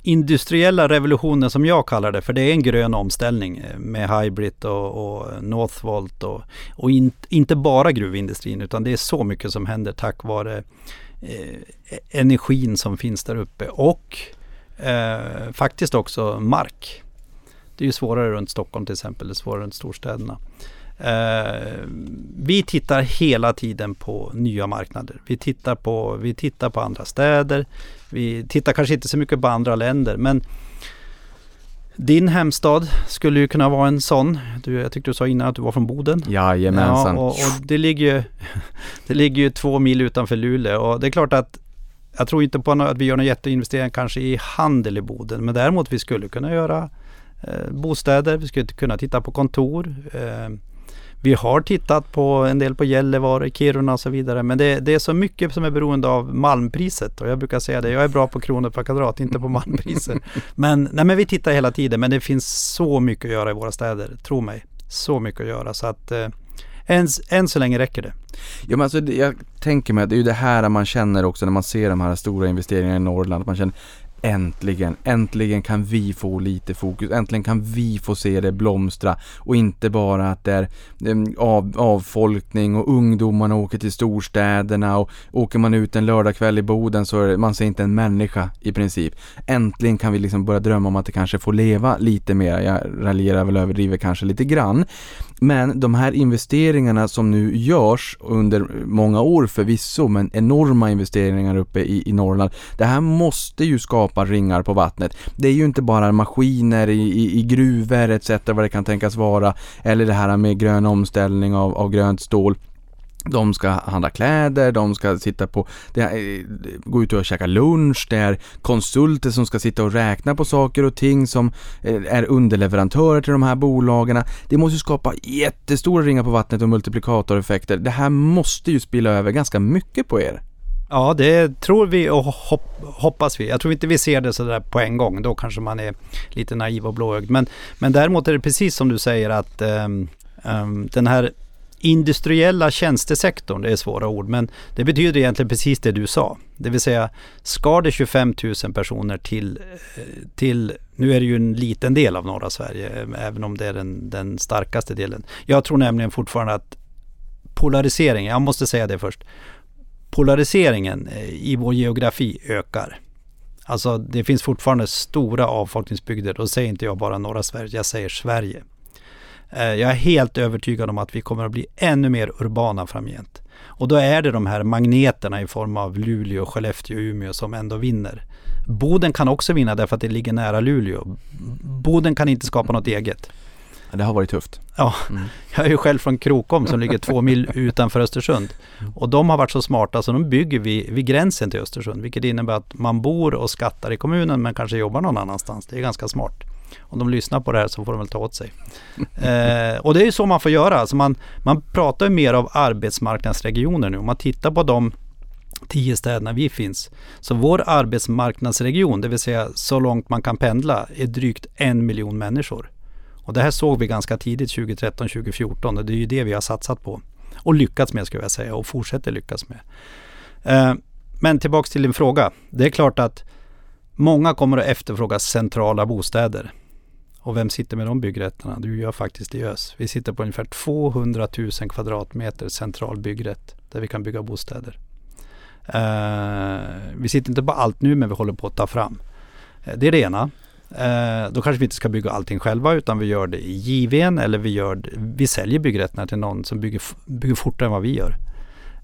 industriella revolutionen som jag kallar det, för det är en grön omställning eh, med Hybrid och, och Northvolt och, och in, inte bara gruvindustrin utan det är så mycket som händer tack vare eh, energin som finns där uppe och eh, faktiskt också mark. Det är ju svårare runt Stockholm till exempel, det är svårare runt storstäderna. Eh, vi tittar hela tiden på nya marknader. Vi tittar på, vi tittar på andra städer. Vi tittar kanske inte så mycket på andra länder men din hemstad skulle ju kunna vara en sån. Du, jag tyckte du sa innan att du var från Boden. Jajamensan. Ja, och, och det, ligger ju, det ligger ju två mil utanför Luleå och det är klart att jag tror inte på att vi gör några jätteinvesteringar kanske i handel i Boden men däremot vi skulle kunna göra eh, bostäder, vi skulle kunna titta på kontor. Eh, vi har tittat på en del på Gällivare, Kiruna och så vidare. Men det, det, är så mycket som är beroende av malmpriset. Och jag brukar säga det, jag är bra på kronor per kvadrat, inte på malmpriser. men, nej, men vi tittar hela tiden. Men det finns så mycket att göra i våra städer, tro mig. Så mycket att göra. Så att eh, än, än så länge räcker det. Ja, men alltså, jag tänker mig att det är ju det här man känner också när man ser de här stora investeringarna i Norrland. Man känner Äntligen, äntligen kan vi få lite fokus, äntligen kan vi få se det blomstra och inte bara att det är mm, av, avfolkning och ungdomarna åker till storstäderna och åker man ut en lördagkväll i Boden så är det, man ser inte en människa i princip. Äntligen kan vi liksom börja drömma om att det kanske får leva lite mer, jag raljerar väl överdriver kanske lite grann. Men de här investeringarna som nu görs under många år förvisso, men enorma investeringar uppe i, i Norrland. Det här måste ju skapa ringar på vattnet. Det är ju inte bara maskiner i, i, i gruvor etc. vad det kan tänkas vara. Eller det här med grön omställning av, av grönt stål. De ska handla kläder, de ska sitta på, det är, eh, gå ut och käka lunch, det är konsulter som ska sitta och räkna på saker och ting som eh, är underleverantörer till de här bolagen. Det måste ju skapa jättestora ringar på vattnet och multiplikatoreffekter. Det här måste ju spilla över ganska mycket på er. Ja, det tror vi och hopp, hoppas vi. Jag tror inte vi ser det sådär på en gång. Då kanske man är lite naiv och blåögd. Men, men däremot är det precis som du säger att um, um, den här industriella tjänstesektorn, det är svåra ord, men det betyder egentligen precis det du sa. Det vill säga, ska det 25 000 personer till, eh, till nu är det ju en liten del av norra Sverige, eh, även om det är den, den starkaste delen. Jag tror nämligen fortfarande att polarisering, jag måste säga det först, polariseringen eh, i vår geografi ökar. Alltså det finns fortfarande stora avfolkningsbygder, då säger inte jag bara norra Sverige, jag säger Sverige. Eh, jag är helt övertygad om att vi kommer att bli ännu mer urbana framgent. Och då är det de här magneterna i form av Luleå, Skellefteå och Umeå som ändå vinner. Boden kan också vinna därför att det ligger nära Luleå. Boden kan inte skapa något eget. Det har varit tufft. Ja, mm. jag är ju själv från Krokom som ligger två mil utanför Östersund. Och de har varit så smarta så de bygger vid, vid gränsen till Östersund. Vilket innebär att man bor och skattar i kommunen men kanske jobbar någon annanstans. Det är ganska smart om de lyssnar på det här så får de väl ta åt sig. Eh, och det är ju så man får göra. Alltså man, man pratar ju mer av arbetsmarknadsregioner nu. Om man tittar på de tio städerna vi finns. Så vår arbetsmarknadsregion, det vill säga så långt man kan pendla, är drygt en miljon människor. Och det här såg vi ganska tidigt 2013, 2014 och det är ju det vi har satsat på. Och lyckats med skulle jag säga och fortsätter lyckas med. Eh, men tillbaks till din fråga. Det är klart att Många kommer att efterfråga centrala bostäder. Och vem sitter med de byggrätterna? Du gör faktiskt i ÖS. Vi sitter på ungefär 200 000 kvadratmeter central byggrätt där vi kan bygga bostäder. Uh, vi sitter inte på allt nu men vi håller på att ta fram. Eh, det är det ena. Eh, då kanske vi inte ska bygga allting själva utan vi gör det i JVn eller vi, gör vi säljer byggrätterna till någon som bygger, bygger fortare än vad vi gör.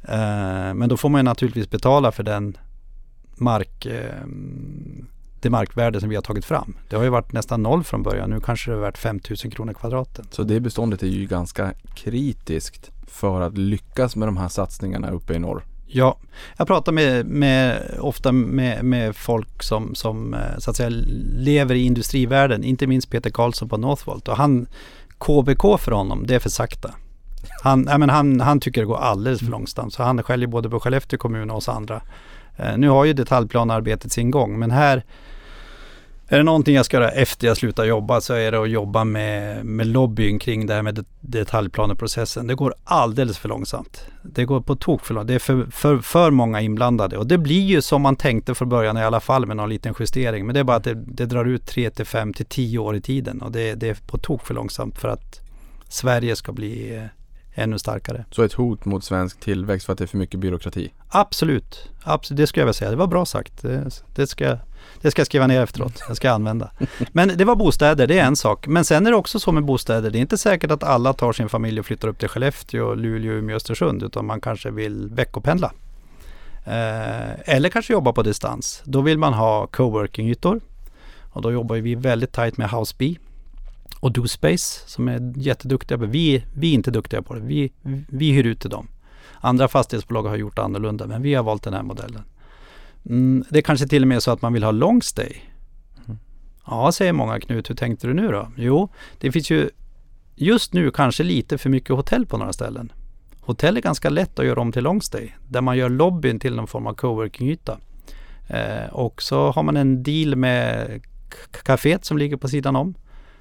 Eh, men då får man naturligtvis betala för den mark, eh, det markvärde som vi har tagit fram. Det har ju varit nästan noll från början. Nu kanske det är värt 5000 kronor kvadraten. Så det beståndet är ju ganska kritiskt för att lyckas med de här satsningarna uppe i norr. Ja, jag pratar med, med, ofta med, med folk som, som eh, så att säga lever i industrivärlden. Inte minst Peter Karlsson på Northvolt. Och han, KBK för honom, det är för sakta. Han, ja, men han, han tycker det går alldeles för långsamt. Så han skäller både på Skellefteå kommun och oss andra. Eh, nu har ju detaljplanarbetet sin gång, men här är det någonting jag ska göra efter jag slutar jobba så är det att jobba med, med lobbyn kring det här med det, detaljplaneprocessen. Det går alldeles för långsamt. Det går på tok för långsamt. Det är för, för, för många inblandade och det blir ju som man tänkte från början i alla fall med någon liten justering. Men det är bara att det, det drar ut 3 till 5 till 10 år i tiden och det, det är på tok för långsamt för att Sverige ska bli eh, ännu starkare. Så ett hot mot svensk tillväxt för att det är för mycket byråkrati? Absolut, Absolut det skulle jag vilja säga. Det var bra sagt. Det, det, ska, det ska jag skriva ner efteråt. Det ska jag använda. Men det var bostäder, det är en sak. Men sen är det också så med bostäder. Det är inte säkert att alla tar sin familj och flyttar upp till Skellefteå, Luleå, Umeå, Östersund. Utan man kanske vill veckopendla. Eh, eller kanske jobba på distans. Då vill man ha coworking-ytor. Och då jobbar vi väldigt tajt med Houseby och DoSpace som är jätteduktiga på vi, vi är inte duktiga på det. Vi, vi hyr ut till dem. Andra fastighetsbolag har gjort annorlunda men vi har valt den här modellen. Mm, det är kanske till och med så att man vill ha long stay. Mm. Ja, säger många Knut, hur tänkte du nu då? Jo, det finns ju just nu kanske lite för mycket hotell på några ställen. Hotell är ganska lätt att göra om till long stay där man gör lobbyn till någon form av coworking-yta. Eh, och så har man en deal med kaféet som ligger på sidan om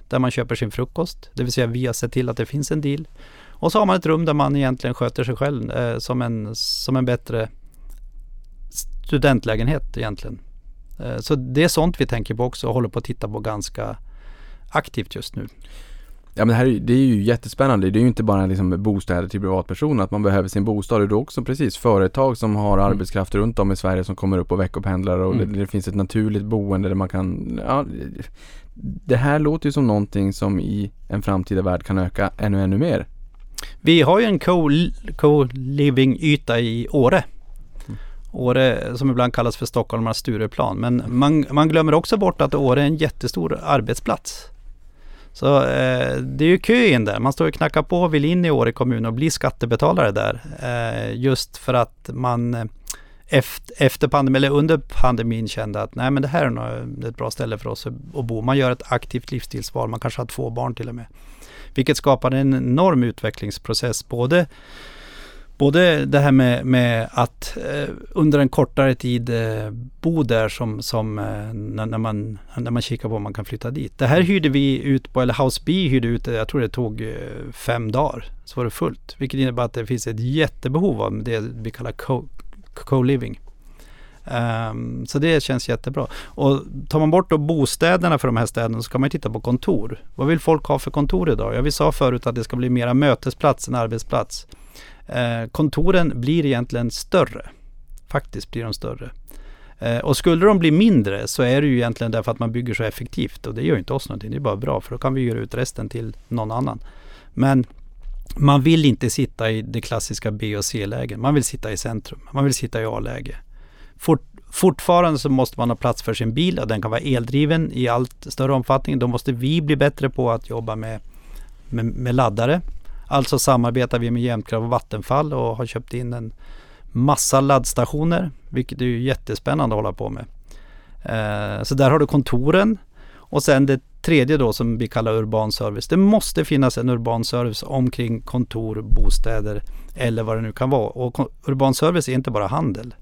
där man köper sin frukost. Det vill säga vi har sett till att det finns en deal. Och så har man ett rum där man egentligen sköter sig själv eh, som, en, som en bättre studentlägenhet egentligen. Eh, så det är sånt vi tänker på också och håller på att titta på ganska aktivt just nu. Ja men det här är, det är ju jättespännande. Det är ju inte bara liksom bostäder till privatpersoner, att man behöver sin bostad. Det är också precis företag som har mm. arbetskraft runt om i Sverige som kommer upp och veckopendlar och mm. det, det, finns ett naturligt boende där man kan, ja, det här låter ju som någonting som i en framtida värld kan öka ännu, ännu mer. Vi har ju en co-living-yta i Åre. Åre som ibland kallas för stockholmarnas Stureplan. Men man, man glömmer också bort att Åre är en jättestor arbetsplats. Så eh, det är ju kö in där. Man står och knackar på och vill in i Åre kommun och bli skattebetalare där. Eh, just för att man eh, efter, efter pandemin, eller under pandemin kände att nej men det här är nog ett bra ställe för oss att bo. Man gör ett aktivt livsstilsval, man kanske har två barn till och med. Vilket skapar en enorm utvecklingsprocess, både Både det här med, med att eh, under en kortare tid eh, bo där som, som eh, när, när, man, när man kikar på om man kan flytta dit. Det här hyrde vi ut på, eller House B hyrde ut, jag tror det tog eh, fem dagar. Så var det fullt. Vilket innebär att det finns ett jättebehov av det vi kallar co-living. Um, så det känns jättebra. Och tar man bort då bostäderna för de här städerna så kan man titta på kontor. Vad vill folk ha för kontor idag? Ja, vi sa förut att det ska bli mera mötesplats än arbetsplats. Eh, kontoren blir egentligen större. Faktiskt blir de större. Eh, och skulle de bli mindre så är det ju egentligen därför att man bygger så effektivt och det gör inte oss någonting. Det är bara bra för då kan vi göra ut resten till någon annan. Men man vill inte sitta i det klassiska B och C-lägen. Man vill sitta i centrum. Man vill sitta i A-läge. Fort, fortfarande så måste man ha plats för sin bil och den kan vara eldriven i allt större omfattning. Då måste vi bli bättre på att jobba med, med, med laddare. Alltså samarbetar vi med Jämtkraft och Vattenfall och har köpt in en massa laddstationer, vilket är ju jättespännande att hålla på med. Eh, så där har du kontoren och sen det tredje då som vi kallar urban service. Det måste finnas en urban service omkring kontor, bostäder eller vad det nu kan vara. Och urban service är inte bara handel.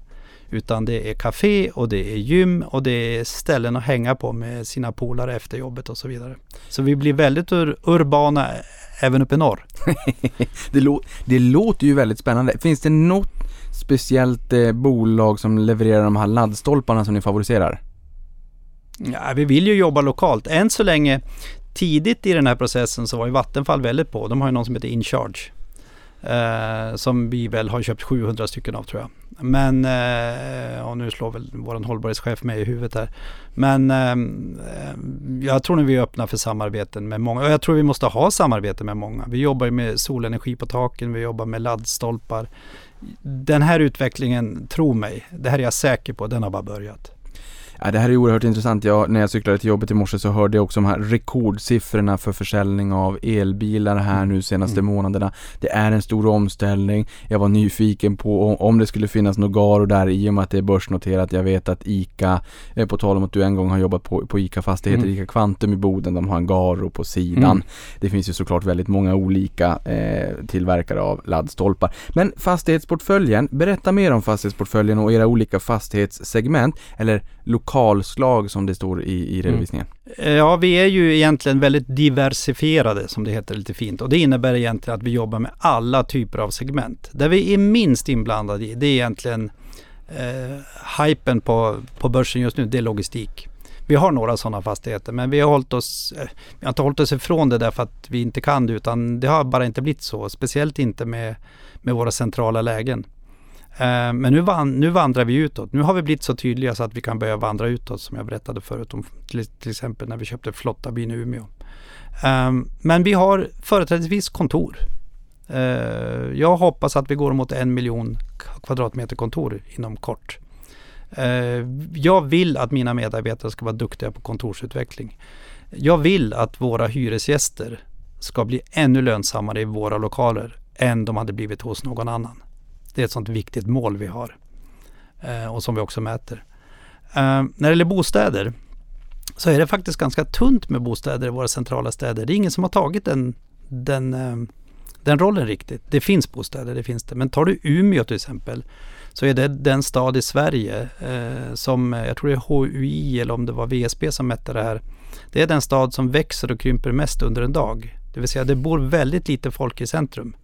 Utan det är café och det är gym och det är ställen att hänga på med sina polare efter jobbet och så vidare. Så vi blir väldigt ur urbana även uppe i norr. det, lå det låter ju väldigt spännande. Finns det något speciellt eh, bolag som levererar de här laddstolparna som ni favoriserar? Ja, vi vill ju jobba lokalt. Än så länge, tidigt i den här processen så var ju Vattenfall väldigt på. De har ju någon som heter InCharge. Eh, som vi väl har köpt 700 stycken av tror jag. Men, eh, och nu slår väl vår hållbarhetschef mig i huvudet här. Men eh, jag tror nu vi är öppna för samarbeten med många. Och jag tror vi måste ha samarbete med många. Vi jobbar ju med solenergi på taken, vi jobbar med laddstolpar. Den här utvecklingen, tro mig, det här är jag säker på, den har bara börjat. Ja, det här är oerhört intressant. Jag, när jag cyklade till jobbet i morse så hörde jag också de här rekordsiffrorna för försäljning av elbilar här nu senaste Mm. månaderna. Det är en stor omställning. Jag var nyfiken på om, det skulle finnas något Garo där i och med att det är börsnoterat. Jag vet att ICA, eh, på tal om att du en gång har jobbat på, på ICA Fastigheter, Mm. ICA Kvantum i Boden, de har en Garo på sidan. Mm. Det finns ju såklart väldigt många olika eh, tillverkare av laddstolpar. Men fastighetsportföljen, berätta mer om fastighetsportföljen och era olika fastighetssegment eller lokalslag som det står i, i redovisningen. Eh, Ja, vi är ju egentligen väldigt diversifierade som det heter lite fint. Och det innebär egentligen att vi jobbar med alla typer av segment. Där vi är minst inblandade i, det är egentligen eh, hypen på, på börsen just nu, det är logistik. Vi har några sådana fastigheter men vi har hållit oss, eh, vi har inte hållit oss ifrån det därför att vi inte kan det utan det har bara inte blivit så. Speciellt inte med, med våra centrala lägen. Eh, men nu, van, nu vandrar vi utåt. Nu har vi blivit så tydliga så att vi kan börja vandra utåt som jag berättade förut om till, till exempel när vi köpte Flottabyn i Umeå. Ehm, men vi har företrädesvis kontor. Eh, jag hoppas att vi går mot en miljon kvadratmeter kontor inom kort. Eh, jag vill att mina medarbetare ska vara duktiga på kontorsutveckling. Jag vill att våra hyresgäster ska bli ännu lönsammare i våra lokaler än de hade blivit hos någon annan. Det är ett sånt viktigt mål vi har eh, och som vi också mäter. Eh, när det gäller bostäder så är det faktiskt ganska tunt med bostäder i våra centrala städer. Det är ingen som har tagit den, den, eh, den rollen riktigt. Det finns bostäder, det finns det. Men tar du Umeå till exempel så är det den stad i Sverige eh, som, jag tror det är HUI eller om det var VSB som mätte det här. Det är den stad som växer och krymper mest under en dag. Det vill säga det bor väldigt lite folk i centrum.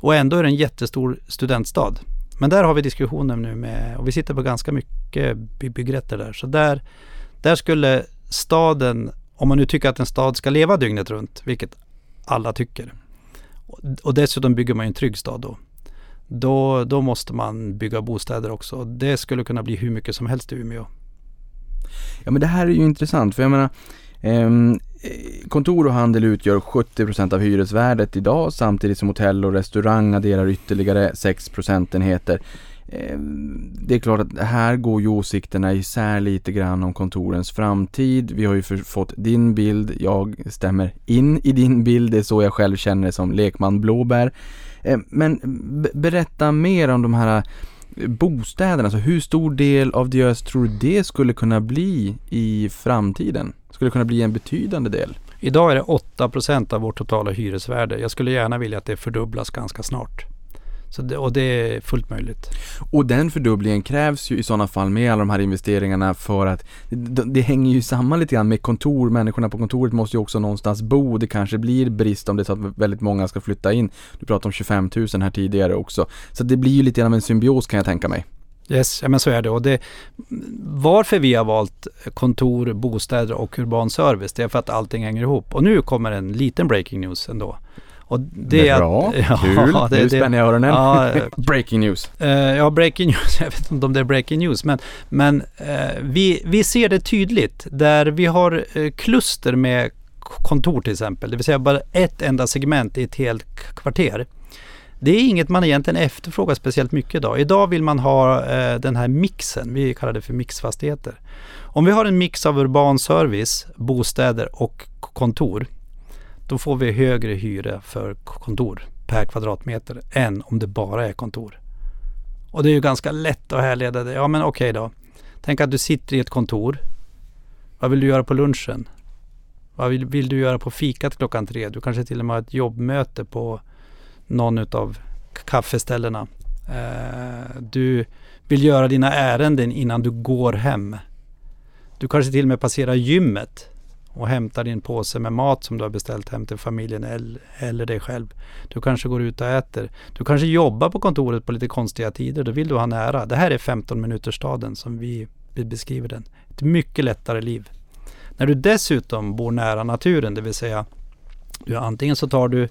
Och ändå är det en jättestor studentstad. Men där har vi diskussioner nu med, och vi sitter på ganska mycket byggrätter där. Så där, där skulle staden, om man nu tycker att en stad ska leva dygnet runt, vilket alla tycker. Och, dessutom bygger man ju en trygg stad då. Då, då måste man bygga bostäder också. Det skulle kunna bli hur mycket som helst i Umeå. Ja men det här är ju intressant för jag menar ehm, Eh, kontor och handel utgör 70% av hyresvärdet idag samtidigt som hotell och restaurang adderar ytterligare 6 procentenheter. Ehm, det är klart att här går ju åsikterna isär lite grann om kontorens framtid. Vi har ju fått din bild, jag stämmer in i din bild, det är så jag själv känner det som lekman Blåbär. Ehm, men berätta mer om de här bostäderna, alltså hur stor del av Diös tror du det skulle kunna bli i framtiden? Skulle det kunna bli en betydande del? Idag är det 8 procent av vårt totala hyresvärde. Jag skulle gärna vilja att det fördubblas ganska snart. Så det, och det är fullt möjligt. Och den fördubblingen krävs ju i sådana fall med alla de här investeringarna för att det, det hänger ju samman lite grann med kontor. Människorna på kontoret måste ju också någonstans bo. Det kanske blir brist om det är så att väldigt många ska flytta in. Du pratade om 25 000 här tidigare också. Så det blir ju lite grann av en symbios kan jag tänka mig. Yes, ja men så är det. Och det. Varför vi har valt kontor, bostäder och urban service, det är för att allting hänger ihop. Och nu kommer en liten breaking news ändå. Och det är Bra, att, ja, kul. det- nu spänner jag öronen. Ja, Breaking news. Eh, ja, breaking news. Jag vet inte om det är breaking news. Men, men eh, vi, vi ser det tydligt där vi har eh, kluster med kontor till exempel. Det vill säga bara ett enda segment i ett helt kvarter. Det är inget man egentligen efterfrågar speciellt mycket idag. Idag vill man ha eh, den här mixen. Vi kallar det för mixfastigheter. Om vi har en mix av urban service, bostäder och kontor. Då får vi högre hyra för kontor per kvadratmeter än om det bara är kontor. Och det är ju ganska lätt att härleda det. Ja men okej då. Tänk att du sitter i ett kontor. Vad vill du göra på lunchen? Vad vill, vill du göra på fikat klockan tre? Du kanske till och med har ett jobbmöte på någon utav kaffeställena. Eh, du vill göra dina ärenden innan du går hem. Du kanske till och med passerar gymmet och hämtar din påse med mat som du har beställt hem till familjen eller, eller dig själv. Du kanske går ut och äter. Du kanske jobbar på kontoret på lite konstiga tider. Då vill du ha nära. Det här är 15 minuters staden som vi vi beskriver den. Ett mycket lättare liv. När du dessutom bor nära naturen, det vill säga du, antingen så tar du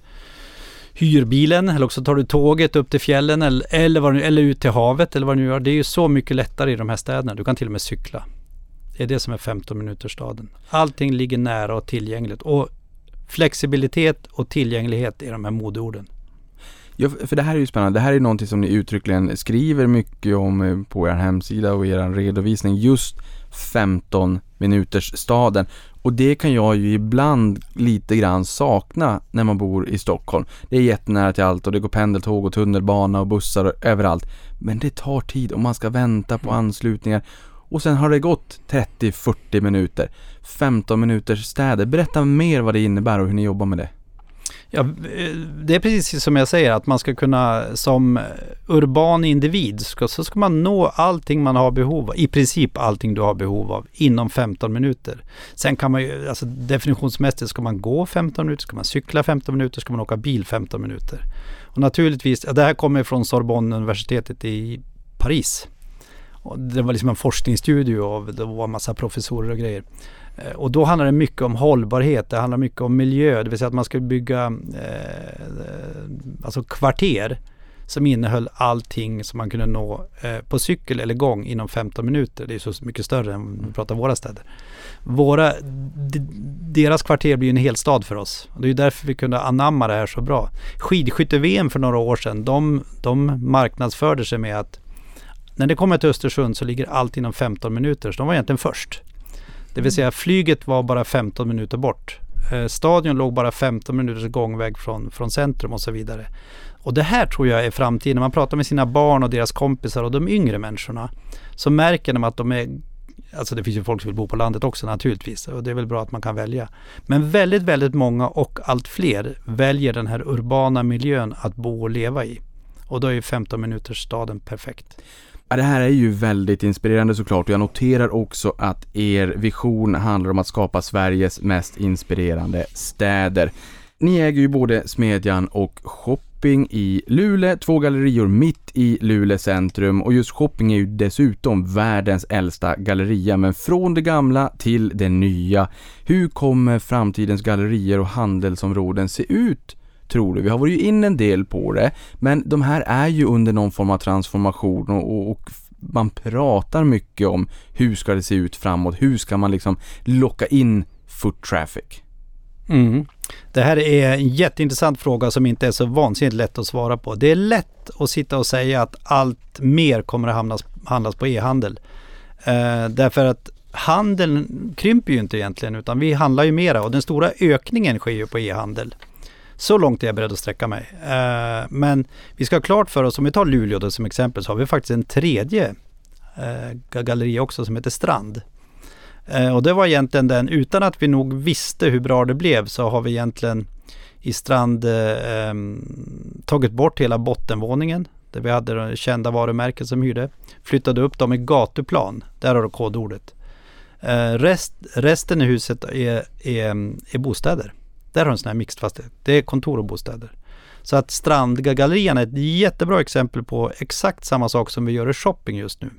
hyrbilen eller också tar du tåget upp till fjällen eller, eller, vad, du- eller ut till havet eller vad du nu gör. Det är ju så mycket lättare i de här städerna. Du kan till och med cykla. Det är det som är 15 minuters staden. Allting ligger nära och tillgängligt. Och flexibilitet och tillgänglighet är de här modeorden. Ja, för det här är ju spännande. Det här är någonting som ni uttryckligen skriver mycket om eh, på er hemsida och er redovisning. Just 15 minuters staden. Och det kan jag ju ibland lite grann sakna när man bor i Stockholm. Det är jättenära till allt och det går pendeltåg och tunnelbana och bussar och överallt. Men det tar tid och man ska vänta på anslutningar. Och sen har det gått 30-40 minuter. 15 minuters städer. Berätta mer vad det innebär och hur ni jobbar med det. Ja, det är precis som jag säger att man ska kunna som urban individ ska, så ska man nå allting man har behov av. I princip allting du har behov av inom 15 minuter. Sen kan man ju, alltså definitionsmässigt ska man gå 15 minuter, ska man cykla 15 minuter, ska man åka bil 15 minuter. Och naturligtvis, det här kommer från Sorbonne universitetet i Paris. Det var liksom en forskningsstudio och det var en massa professorer och grejer. Eh, och då handlar det mycket om hållbarhet, det handlar mycket om miljö, det vill säga att man ska bygga eh, alltså kvarter som innehöll allting som man kunde nå eh, på cykel eller gång inom 15 minuter. Det är så mycket större än vi pratar våra städer. Våra, deras kvarter blir en hel stad för oss. Och det är därför vi kunde anamma det här så bra. Skidskytte-VM för några år sedan, de, de marknadsförde sig med att när det kommer till Östersund så ligger allt inom 15 minuter. Så de var egentligen först. Det vill säga flyget var bara 15 minuter bort. Eh, stadion låg bara 15 minuters gångväg från, från centrum och så vidare. Och det här tror jag är framtiden. När man pratar med sina barn och deras kompisar och de yngre människorna så märker de att de är Alltså det finns ju folk som vill bo på landet också naturligtvis och det är väl bra att man kan välja. Men väldigt, väldigt många och allt fler väljer den här urbana miljön att bo och leva i. Och då är 15 minuters staden perfekt. Ja, det här är ju väldigt inspirerande såklart och jag noterar också att er vision handlar om att skapa Sveriges mest inspirerande städer. Ni äger ju både Smedjan och Shopping i Luleå, två gallerior mitt i Luleå centrum och just Shopping är ju dessutom världens äldsta galleria, men från det gamla till det nya. Hur kommer framtidens gallerier och handelsområden se ut tror du? Vi har varit in en del på det, men de här är ju under någon form av transformation och, och man pratar mycket om hur ska det se ut framåt? Hur ska man liksom locka in foot traffic? Mm. Det här är en jätteintressant fråga som inte är så vansinnigt lätt att svara på. Det är lätt att sitta och säga att allt mer kommer att hamnas, handlas på e-handel. Eh, därför att handeln krymper ju inte egentligen utan vi handlar ju mera och den stora ökningen sker ju på e-handel. Så långt är jag beredd att sträcka mig. Eh, men vi ska ha klart för oss, om vi tar Luleå då som exempel, så har vi faktiskt en tredje eh, också som heter Strand. Eh, och det var egentligen den, utan att vi nog visste hur bra det blev, så har vi egentligen i Strand eh, ehm, tagit bort hela bottenvåningen där vi hade de kända varumärken som hyrde. Flyttade upp dem i gatuplan, där har du kodordet. Eh, rest, resten i huset är, är, är bostäder. Där har du en sån här mixed fastighet. Det är kontor och bostäder. Så att Strandgallerian är ett jättebra exempel på exakt samma sak som vi gör i shopping just nu.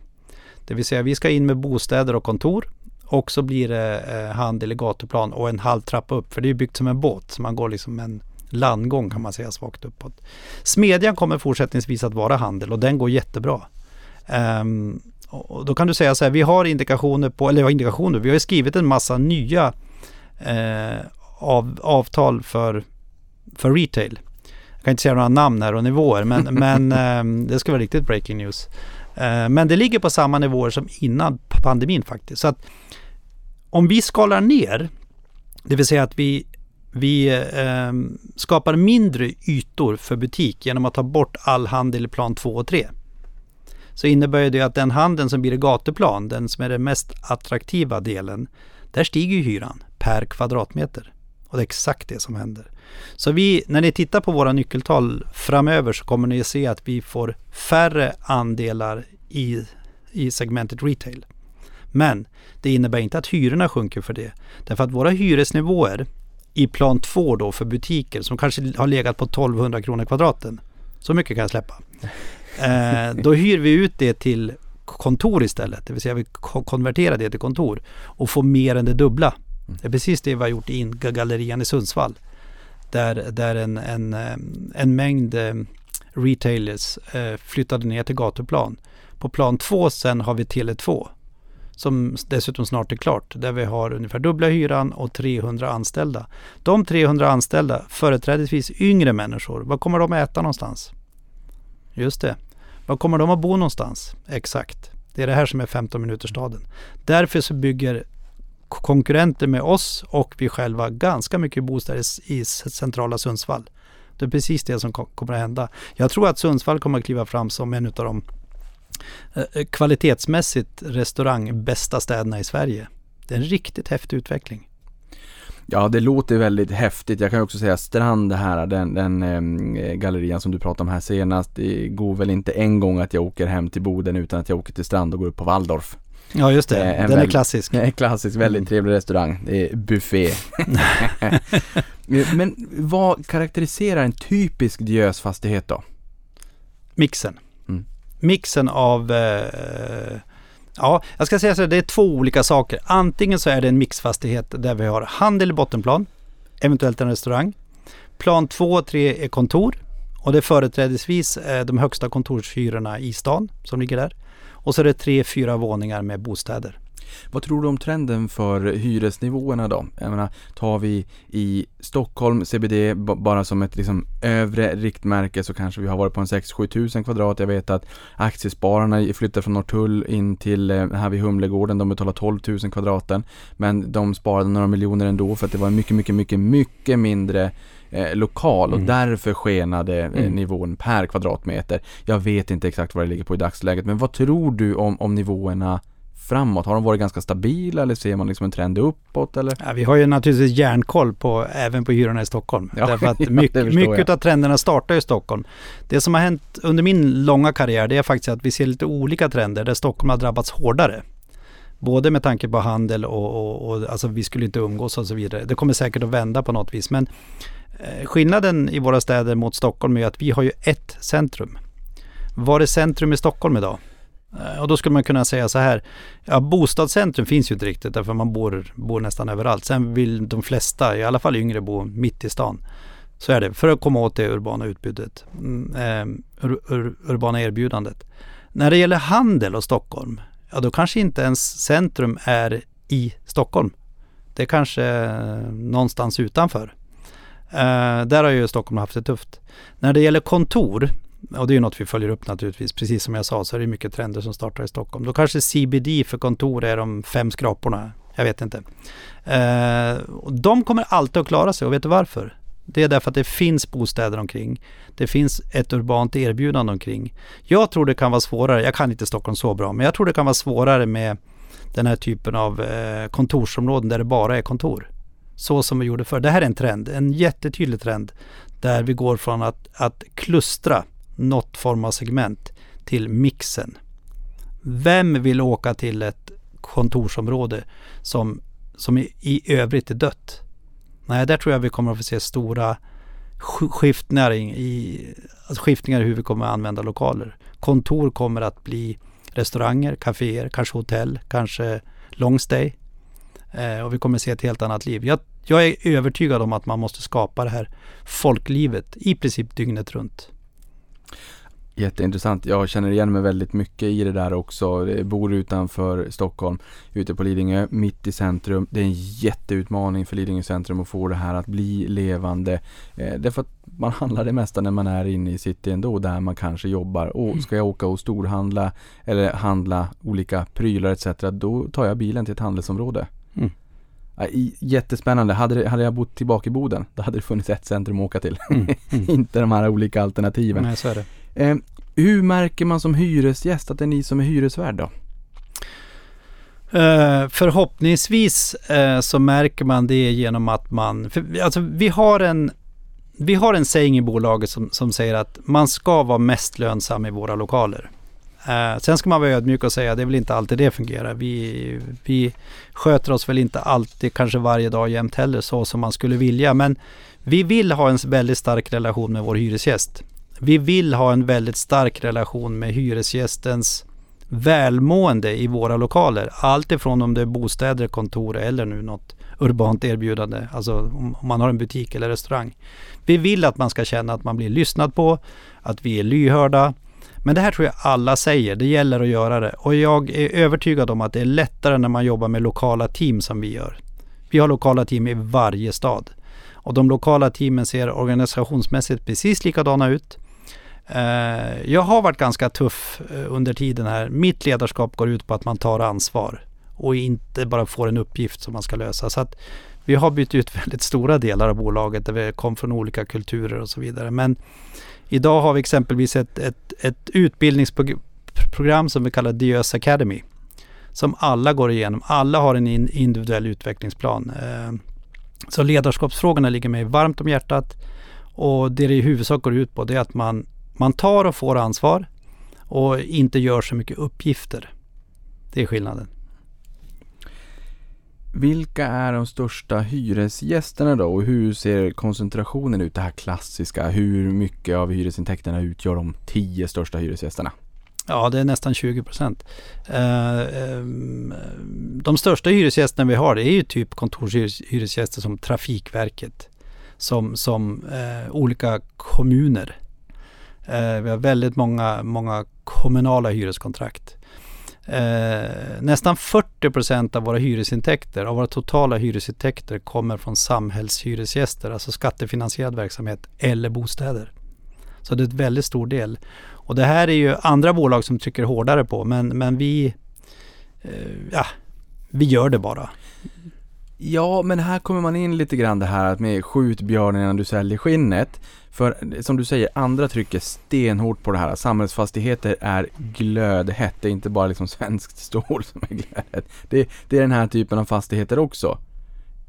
Det vill säga vi ska in med bostäder och kontor och så blir det eh, handel i gatuplan och en halv trappa upp. För det är byggt som en båt så man går liksom en landgång kan man säga svagt uppåt. Smedjan kommer fortsättningsvis att vara handel och den går jättebra. Um, och då kan du säga så här, vi har indikationer på, eller ja, indikationer, vi har skrivit en massa nya eh, av, avtal för, för retail. Jag kan inte säga några namn här och nivåer men, men eh, det ska vara riktigt breaking news. Eh, men det ligger på samma nivåer som innan pandemin faktiskt. Så att om vi skalar ner, det vill säga att vi, vi eh, skapar mindre ytor för butik genom att ta bort all handel i plan 2 och 3 så innebär det att den handeln som blir i gatuplan, den som är den mest attraktiva delen, där stiger hyran per kvadratmeter. Och det är exakt det som händer. Så vi, när ni tittar på våra nyckeltal framöver så kommer ni att se att vi får färre andelar i, i segmentet retail. Men det innebär inte att hyrorna sjunker för det. Därför att våra hyresnivåer i plan 2 då för butiker som kanske har legat på 1200 kronor kvadraten. Så mycket kan jag släppa. Eh, då hyr vi ut det till kontor istället. Det vill säga vi konverterar det till kontor och får mer än det dubbla det är precis det vi har gjort i gallerian i Sundsvall. Där, där en, en, eh, en mängd eh, retailers eh, flyttade ner till gatuplan. På plan två sen har vi Tele2 som dessutom snart är klart, där vi har ungefär dubbla hyran och 300 anställda. De 300 anställda, företrädesvis yngre människor, vad kommer de att äta någonstans? Just det. Var kommer de att bo någonstans? Exakt. Det är det här som är 15 minuters staden. Därför så bygger konkurrenter med oss och vi själva ganska mycket bostäder i centrala Sundsvall. Det är precis det som kommer att hända. Jag tror att Sundsvall kommer att kliva fram som en av de eh, eh, kvalitetsmässigt restaurangbästa städerna i Sverige. Det är en riktigt häftig utveckling. Ja, det låter väldigt häftigt. Jag kan också säga Strand här, den, den eh, gallerian som du pratade om här senast. Det går väl inte en gång att jag åker hem till Boden utan att jag åker till Strand och går upp på Waldorf. Ja just det, den väldigt, är klassisk. En klassisk, väldigt mm. trevlig restaurang. Det är buffé. Men vad karaktäriserar en typisk Diös-fastighet då? Mixen. Mm. Mixen av eh, Ja, jag ska säga så här, det är två olika saker. Antingen så är det en mixfastighet där vi har handel i bottenplan, eventuellt en restaurang. Plan 2 och 3 är kontor och det är företrädesvis eh, de högsta kontorshyrorna i stan som ligger där. Och så är det tre, fyra våningar med bostäder. Vad tror du om trenden för hyresnivåerna då? Jag menar, tar vi i Stockholm CBD bara som ett liksom övre riktmärke så kanske vi har varit på en 6-7 tusen kvadrat. Jag vet att aktiespararna flyttar från Norrtull in till eh, här vid Humlegården. De betalar 12 000 kvadraten. Men de sparade några miljoner ändå för att det var mycket, mycket, mycket, mycket mindre eh, lokal och mm. därför skenade eh, mm. nivån per kvadratmeter. Jag vet inte exakt vad det ligger på i dagsläget men vad tror du om, om nivåerna framåt? Har de varit ganska stabila eller ser man liksom en trend uppåt eller? Ja, vi har ju naturligtvis järnkoll på, även på hyrorna i Stockholm. Ja, Därför att mycket, mycket av trenderna startar i Stockholm. Det som har hänt under min långa karriär det är faktiskt att vi ser lite olika trender där Stockholm har drabbats hårdare. Både med tanke på handel och, och, och alltså vi skulle inte umgås och så vidare. Det kommer säkert att vända på något vis. Men Eh, skillnaden i våra städer mot Stockholm är att vi har ju ett centrum. Var är centrum i Stockholm idag? Eh, och då skulle man kunna säga så här, ja bostadscentrum finns ju inte riktigt därför man bor, bor nästan överallt. Sen vill de flesta, i alla fall yngre, bo mitt i stan. Så är det, för att komma åt det urbana utbudet, mm, ehm, ur, ur, urbana erbjudandet. När det gäller handel och Stockholm, ja då kanske inte ens centrum är i Stockholm. Det är kanske eh, någonstans utanför. Eh, där har ju Stockholm haft det tufft. När det gäller kontor, och det är ju något vi följer upp naturligtvis. Precis som jag sa så är det mycket trender som startar i Stockholm. Då kanske CBD för kontor är de fem skraporna. Jag vet inte. Eh, de kommer alltid att klara sig och vet du varför? Det är därför att det finns bostäder omkring. Det finns ett urbant erbjudande omkring. Jag tror det kan vara svårare, jag kan inte Stockholm så bra, men jag tror det kan vara svårare med den här typen av eh, kontorsområden där det bara är kontor. Så som vi gjorde förr. Det här är en trend, en jättetydlig trend där vi går från att, att klustra något form av segment till mixen. Vem vill åka till ett kontorsområde som, som i, i övrigt är dött? Nej, där tror jag vi kommer att få se stora skiftningar i, alltså skiftningar i hur vi kommer att använda lokaler. Kontor kommer att bli restauranger, kaféer, kanske hotell, kanske long stay. Eh, och vi kommer se ett helt annat liv. Jag, jag är övertygad om att man måste skapa det här folklivet i princip dygnet runt. Jätteintressant. Jag känner igen mig väldigt mycket i det där också. Jag bor utanför Stockholm, ute på Lidingö, mitt i centrum. Det är en jätteutmaning för Lidingö centrum att få det här att bli levande. Eh, därför att man handlar det mesta när man är inne i city ändå, där man kanske jobbar. Och ska jag åka och storhandla eller handla olika prylar etc. Då tar jag bilen till ett handelsområde. Jättespännande. Hade, hade jag bott tillbaka i Boden, då hade det funnits ett centrum att åka till. Mm. Mm. Inte de här olika alternativen. Nej, så är det. Eh, hur märker man som hyresgäst att det är ni som är hyresvärd då? Uh, förhoppningsvis uh, så märker man det genom att man, för, alltså vi har en vi har en saying i bolaget som, som säger att man ska vara mest lönsam i våra lokaler. Eh, sen ska man vara ödmjuk och säga att det är väl inte alltid det fungerar. Vi, vi sköter oss väl inte alltid, kanske varje dag jämt heller, så som man skulle vilja. Men vi vill ha en väldigt stark relation med vår hyresgäst. Vi vill ha en väldigt stark relation med hyresgästens välmående i våra lokaler. Allt ifrån om det är bostäder, kontor eller nu något urbant erbjudande. Alltså om man har en butik eller restaurang. Vi vill att man ska känna att man blir lyssnad på, att vi är lyhörda, men det här tror jag alla säger, det gäller att göra det. Och jag är övertygad om att det är lättare när man jobbar med lokala team som vi gör. Vi har lokala team i varje stad. Och de lokala teamen ser organisationsmässigt precis likadana ut. Eh, jag har varit ganska tuff eh, under tiden här. Mitt ledarskap går ut på att man tar ansvar och inte bara får en uppgift som man ska lösa. Så att vi har bytt ut väldigt stora delar av bolaget där vi kom från olika kulturer och så vidare. Men idag har vi exempelvis ett, ett, ett utbildningsprogram som vi kallar Diös Academy. Som alla går igenom. Alla har en individuell utvecklingsplan. Eh, så ledarskapsfrågorna ligger mig varmt om hjärtat. Och det det i huvudsak går ut på det är att man, man tar och får ansvar och inte gör så mycket uppgifter. Det är skillnaden. Vilka är de största hyresgästerna då och hur ser koncentrationen ut? Det här klassiska, hur mycket av hyresintäkterna utgör de tio största hyresgästerna? Ja, det är nästan 20 procent. Eh, ehm, de största hyresgästerna vi har det är ju typ kontorshyresgäster som Trafikverket, som, som eh, olika kommuner. Eh, vi har väldigt många, många kommunala hyreskontrakt. Eh, nästan 40 procent av våra hyresintäkter, av våra totala hyresintäkter kommer från samhällshyresgäster, alltså skattefinansierad verksamhet eller bostäder. Så det är en väldigt stor del. Och det här är ju andra bolag som trycker hårdare på men, men vi, eh, ja, vi gör det bara. Ja, men här kommer man in lite grann det här att med skjut björnen innan du säljer skinnet. För som du säger, andra trycker stenhårt på det här. Samhällsfastigheter är glödhett. Det är inte bara liksom svenskt stål som är glödhett. Det, det är den här typen av fastigheter också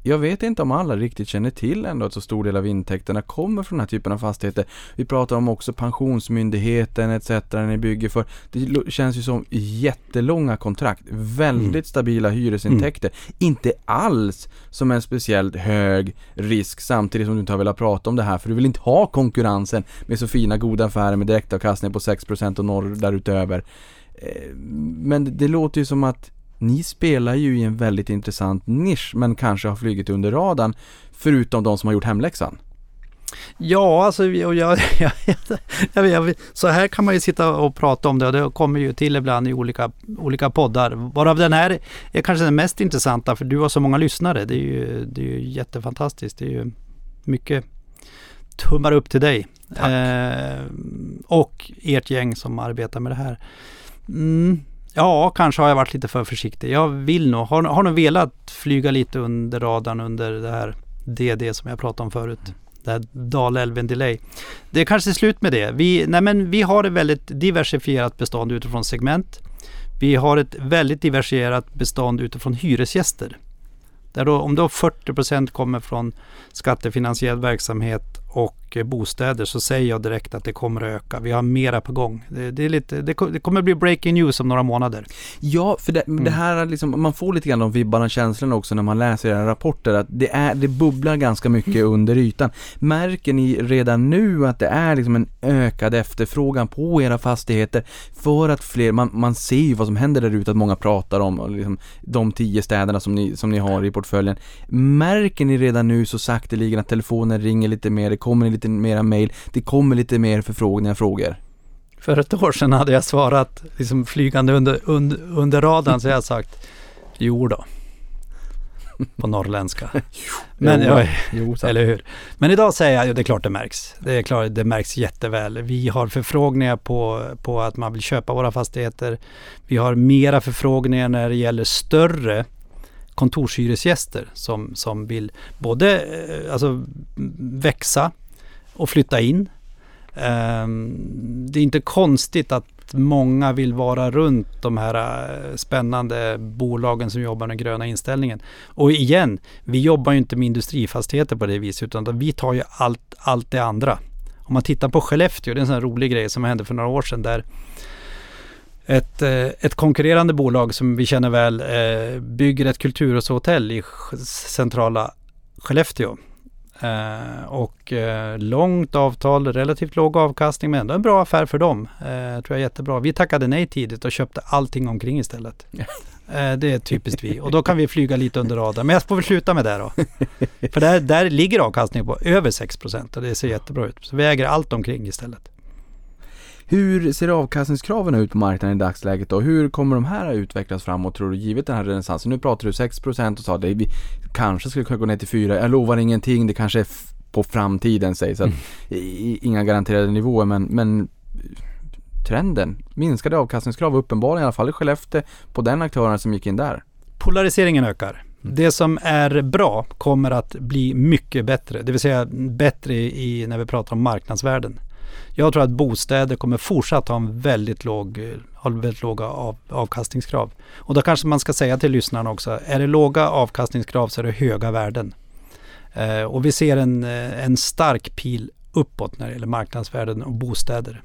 jag vet inte om alla riktigt känner till ändå att så stor del av intäkterna kommer från den här typen av fastigheter. Vi pratar om också Pensionsmyndigheten etc. ni bygger för. Det känns ju som jättelånga kontrakt. Väldigt mm. stabila hyresintäkter. Mm. Inte alls som en speciellt hög risk samtidigt som du inte har velat prata om det här för du vill inte ha konkurrensen med så fina goda affärer med direktavkastning på 6% och norr därutöver. Eh, men det låter ju som att ni spelar ju i en väldigt intressant nisch men kanske har flugit under radarn förutom de som har gjort hemläxan. Ja, alltså jag, jag, jag, jag, så här kan man ju sitta och prata om det och det kommer ju till ibland i olika, olika poddar. Varav den här är kanske den mest intressanta för du har så många lyssnare. Det är ju, det är ju jättefantastiskt. Det är ju mycket tummar upp till dig. Eh, och ert gäng som arbetar med det här. Mm, Ja, kanske har jag varit lite för försiktig. Jag vill nog, har, har nog velat flyga lite under radarn under det här DD som jag pratade om förut. Det här Dalälven Delay. Det är kanske är slut med det. Vi, nej men vi har ett väldigt diversifierat bestånd utifrån segment. Vi har ett väldigt diversifierat bestånd utifrån hyresgäster. Där då, om då 40% kommer från skattefinansierad verksamhet och bostäder så säger jag direkt att det kommer att öka. Vi har mera på gång. Det, det är lite, det, det kommer bli breaking news om några månader. Ja, för det, mm. det här liksom, man får lite grann de vibbarna känslorna också när man läser era rapporter att det, är, det bubblar ganska mycket mm. under ytan. Märker ni redan nu att det är liksom en ökad efterfrågan på era fastigheter för att fler, man, man ser ju vad som händer där ute att många pratar om liksom, de tio städerna som ni, som ni har i portföljen. Märker ni redan nu så sakteligen att telefonen ringer lite mer, kommer lite mera mail, det kommer lite mer förfrågningar, frågor. För ett år sedan hade jag svarat liksom flygande under, under, under radarn så jag sagt Jo då. På norrländska. Men, ja, jo, eller hur. Men idag säger jag, ja, det är klart det märks. Det är klart det märks jätteväl. Vi har förfrågningar på, på att man vill köpa våra fastigheter. Vi har mera förfrågningar när det gäller större kontorshyresgäster som, som vill både eh, alltså, växa och flytta in. Ehm, det är inte konstigt att många vill vara runt de här eh, spännande bolagen som jobbar med den gröna inställningen. Och igen, vi jobbar ju inte med industrifastigheter på det viset utan vi tar ju allt, allt det andra. Om man tittar på Skellefteå, det är en sån här rolig grej som hände för några år sedan där ett, eh, ett konkurrerande bolag som vi känner väl eh, bygger ett kulturhushotell i centrala Skellefteå. Eh, och långt avtal, relativt låg avkastning men ändå en bra affär för dem. tror jag är jättebra. Vi tackade nej tidigt och köpte allting omkring istället. det är typiskt vi. Och då kan vi flyga lite under radarn. Men jag får väl sluta med det då. För där, där ligger avkastningen på över 6 och det ser jättebra ut. Så vi äger allt omkring istället. Hur ser avkastningskraven ut på marknaden i dagsläget då? Hur kommer de här att utvecklas framåt tror du, givet den här renässansen? Nu pratar du 6% och sa att vi kanske skulle kunna gå ner till 4 Jag lovar ingenting, det kanske är på framtiden sägs. Så att, mm. Inga garanterade nivåer men, men trenden, minskade avkastningskrav uppenbarligen i alla fall i Skellefteå på den aktören som gick in där. Polariseringen ökar. Mm. Det som är bra kommer att bli mycket bättre, det vill säga bättre i när vi pratar om marknadsvärden. Jag tror att bostäder kommer fortsatt ha en väldigt låg, väldigt låga av, avkastningskrav. Och då kanske man ska säga till lyssnarna också, är det låga avkastningskrav så är det höga värden. Eh, och vi ser en, eh, en stark pil uppåt när det gäller marknadsvärden och bostäder.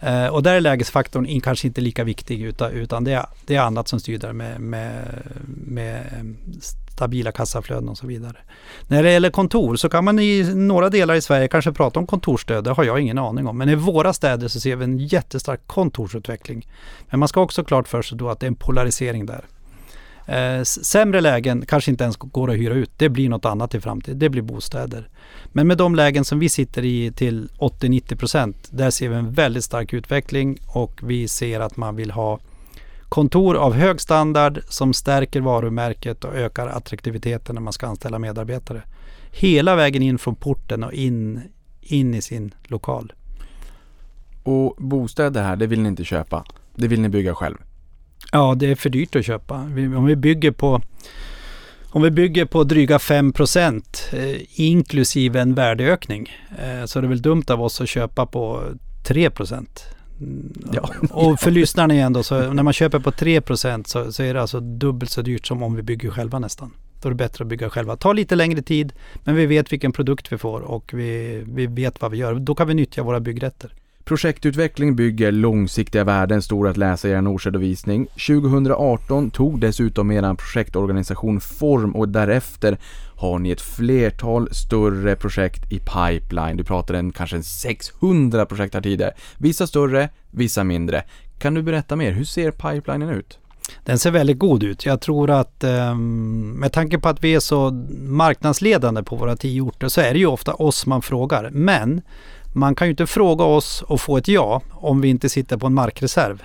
Eh, och där är lägesfaktorn in, kanske inte lika viktig utan, utan det, är, det är annat som styr där med, med, med stabila kassaflöden och så vidare. När det gäller kontor så kan man i några delar i Sverige kanske prata om kontorsstöd. Det har jag ingen aning om. Men i våra städer så ser vi en jättestark kontorsutveckling. Men man ska också klart för sig då att det är en polarisering där. Eh, sämre lägen kanske inte ens går att hyra ut. Det blir något annat i framtiden. Det blir bostäder. Men med de lägen som vi sitter i till 80-90% där ser vi en väldigt stark utveckling och vi ser att man vill ha kontor av hög standard som stärker varumärket och ökar attraktiviteten när man ska anställa medarbetare. Hela vägen in från porten och in, in i sin lokal. Och bostäder här, det vill ni inte köpa? Det vill ni bygga själv? Ja, det är för dyrt att köpa. om vi bygger på om vi bygger på dryga 5 eh, inklusive en värdeökning eh, så är det väl dumt av oss att köpa på 3 mm, Ja. Och för lyssnarna igen då, så när man köper på 3 så, så är det alltså dubbelt så dyrt som om vi bygger själva nästan. Då är det bättre att bygga själva. Ta lite längre tid, men vi vet vilken produkt vi får och vi, vi vet vad vi gör. Då kan vi nyttja våra byggrätter. Projektutveckling bygger långsiktiga värden, står att läsa i er årsredovisning. 2018 tog dessutom er projektorganisation form och därefter har ni ett flertal större projekt i pipeline. Du pratade en kanske 600 projekt här tidigare. Vissa större, vissa mindre. Kan du berätta mer? Hur ser pipelinen ut? Den ser väldigt god ut. Jag tror att ehm, med tanke på att vi är så marknadsledande på våra tio orter så är det ju ofta oss man frågar. Men man kan ju inte fråga oss och få ett ja om vi inte sitter på en markreserv.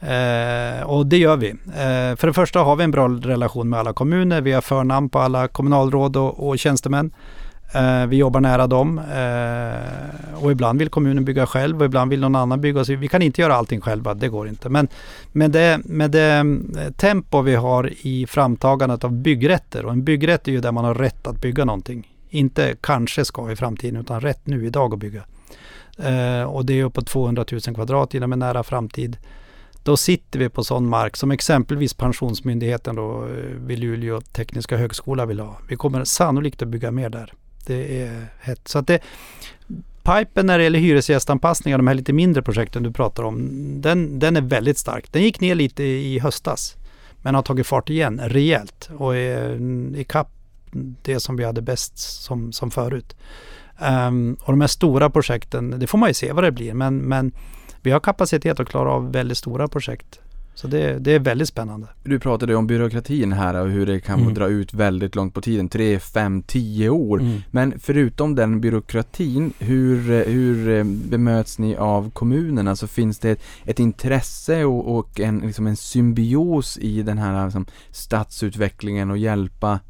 Eh, och det gör vi. Eh, för det första har vi en bra relation med alla kommuner. Vi har förnamn på alla kommunalråd och, och tjänstemän. Eh, vi jobbar nära dem eh, och ibland vill kommunen bygga själv och ibland vill någon annan bygga. Så vi kan inte göra allting själva, det går inte. Men med det, med det eh, tempo vi har i framtagandet av byggrätter och en byggrätt är ju där man har rätt att bygga någonting. Inte kanske ska i framtiden utan rätt nu idag att bygga. Eh, och det är uppåt 200 000 kvadrat inom en nära framtid. Då sitter vi på sån mark som exempelvis Pensionsmyndigheten då eh, vid Luleå tekniska högskola vill ha. Vi kommer sannolikt att bygga mer där. Det är hett. Så att det, pipen när det gäller hyresgästanpassningar, de här lite mindre projekten du pratar om, den, den är väldigt stark. Den gick ner lite i höstas men har tagit fart igen rejält och är mm, ikapp det som vi hade bäst som, som förut. Um, och de här stora projekten, det får man ju se vad det blir, men, men vi har kapacitet att klara av väldigt stora projekt. Så det, det är väldigt spännande. Du pratade om byråkratin här och hur det kan mm. dra ut väldigt långt på tiden, 3, 5, 10 år. Mm. Men förutom den byråkratin, hur, hur eh, bemöts ni av kommunerna? Så finns det ett, ett intresse och, och, en, liksom en symbios i den här liksom, stadsutvecklingen och hjälpa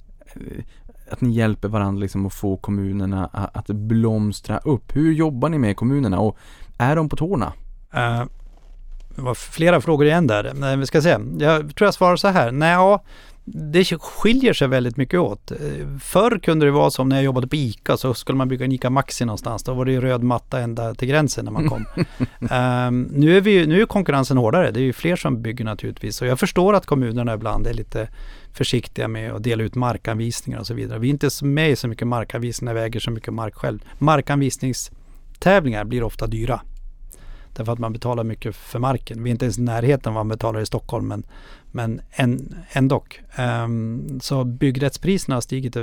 att ni hjälper varandra liksom att få kommunerna att blomstra upp. Hur jobbar ni med kommunerna och är de på tårna? Uh, det var flera frågor igen där. Vi ska se. Jag tror jag svarar så här. Nej, ja, det skiljer sig väldigt mycket åt. Förr kunde det vara som när jag jobbade på ICA så skulle man bygga en ICA Maxi någonstans. Då var det ju röd matta ända till gränsen när man kom. um, nu, är vi, nu är konkurrensen hårdare. Det är ju fler som bygger naturligtvis. Och jag förstår att kommunerna ibland är lite försiktiga med att dela ut markanvisningar och så vidare. Vi är inte med i så mycket markanvisningar, vi äger så mycket mark själv. Markanvisningstävlingar blir ofta dyra. Därför att man betalar mycket för marken. Vi är inte ens i närheten av vad man betalar i Stockholm men, men ändå. Um, så byggrättspriserna har stigit,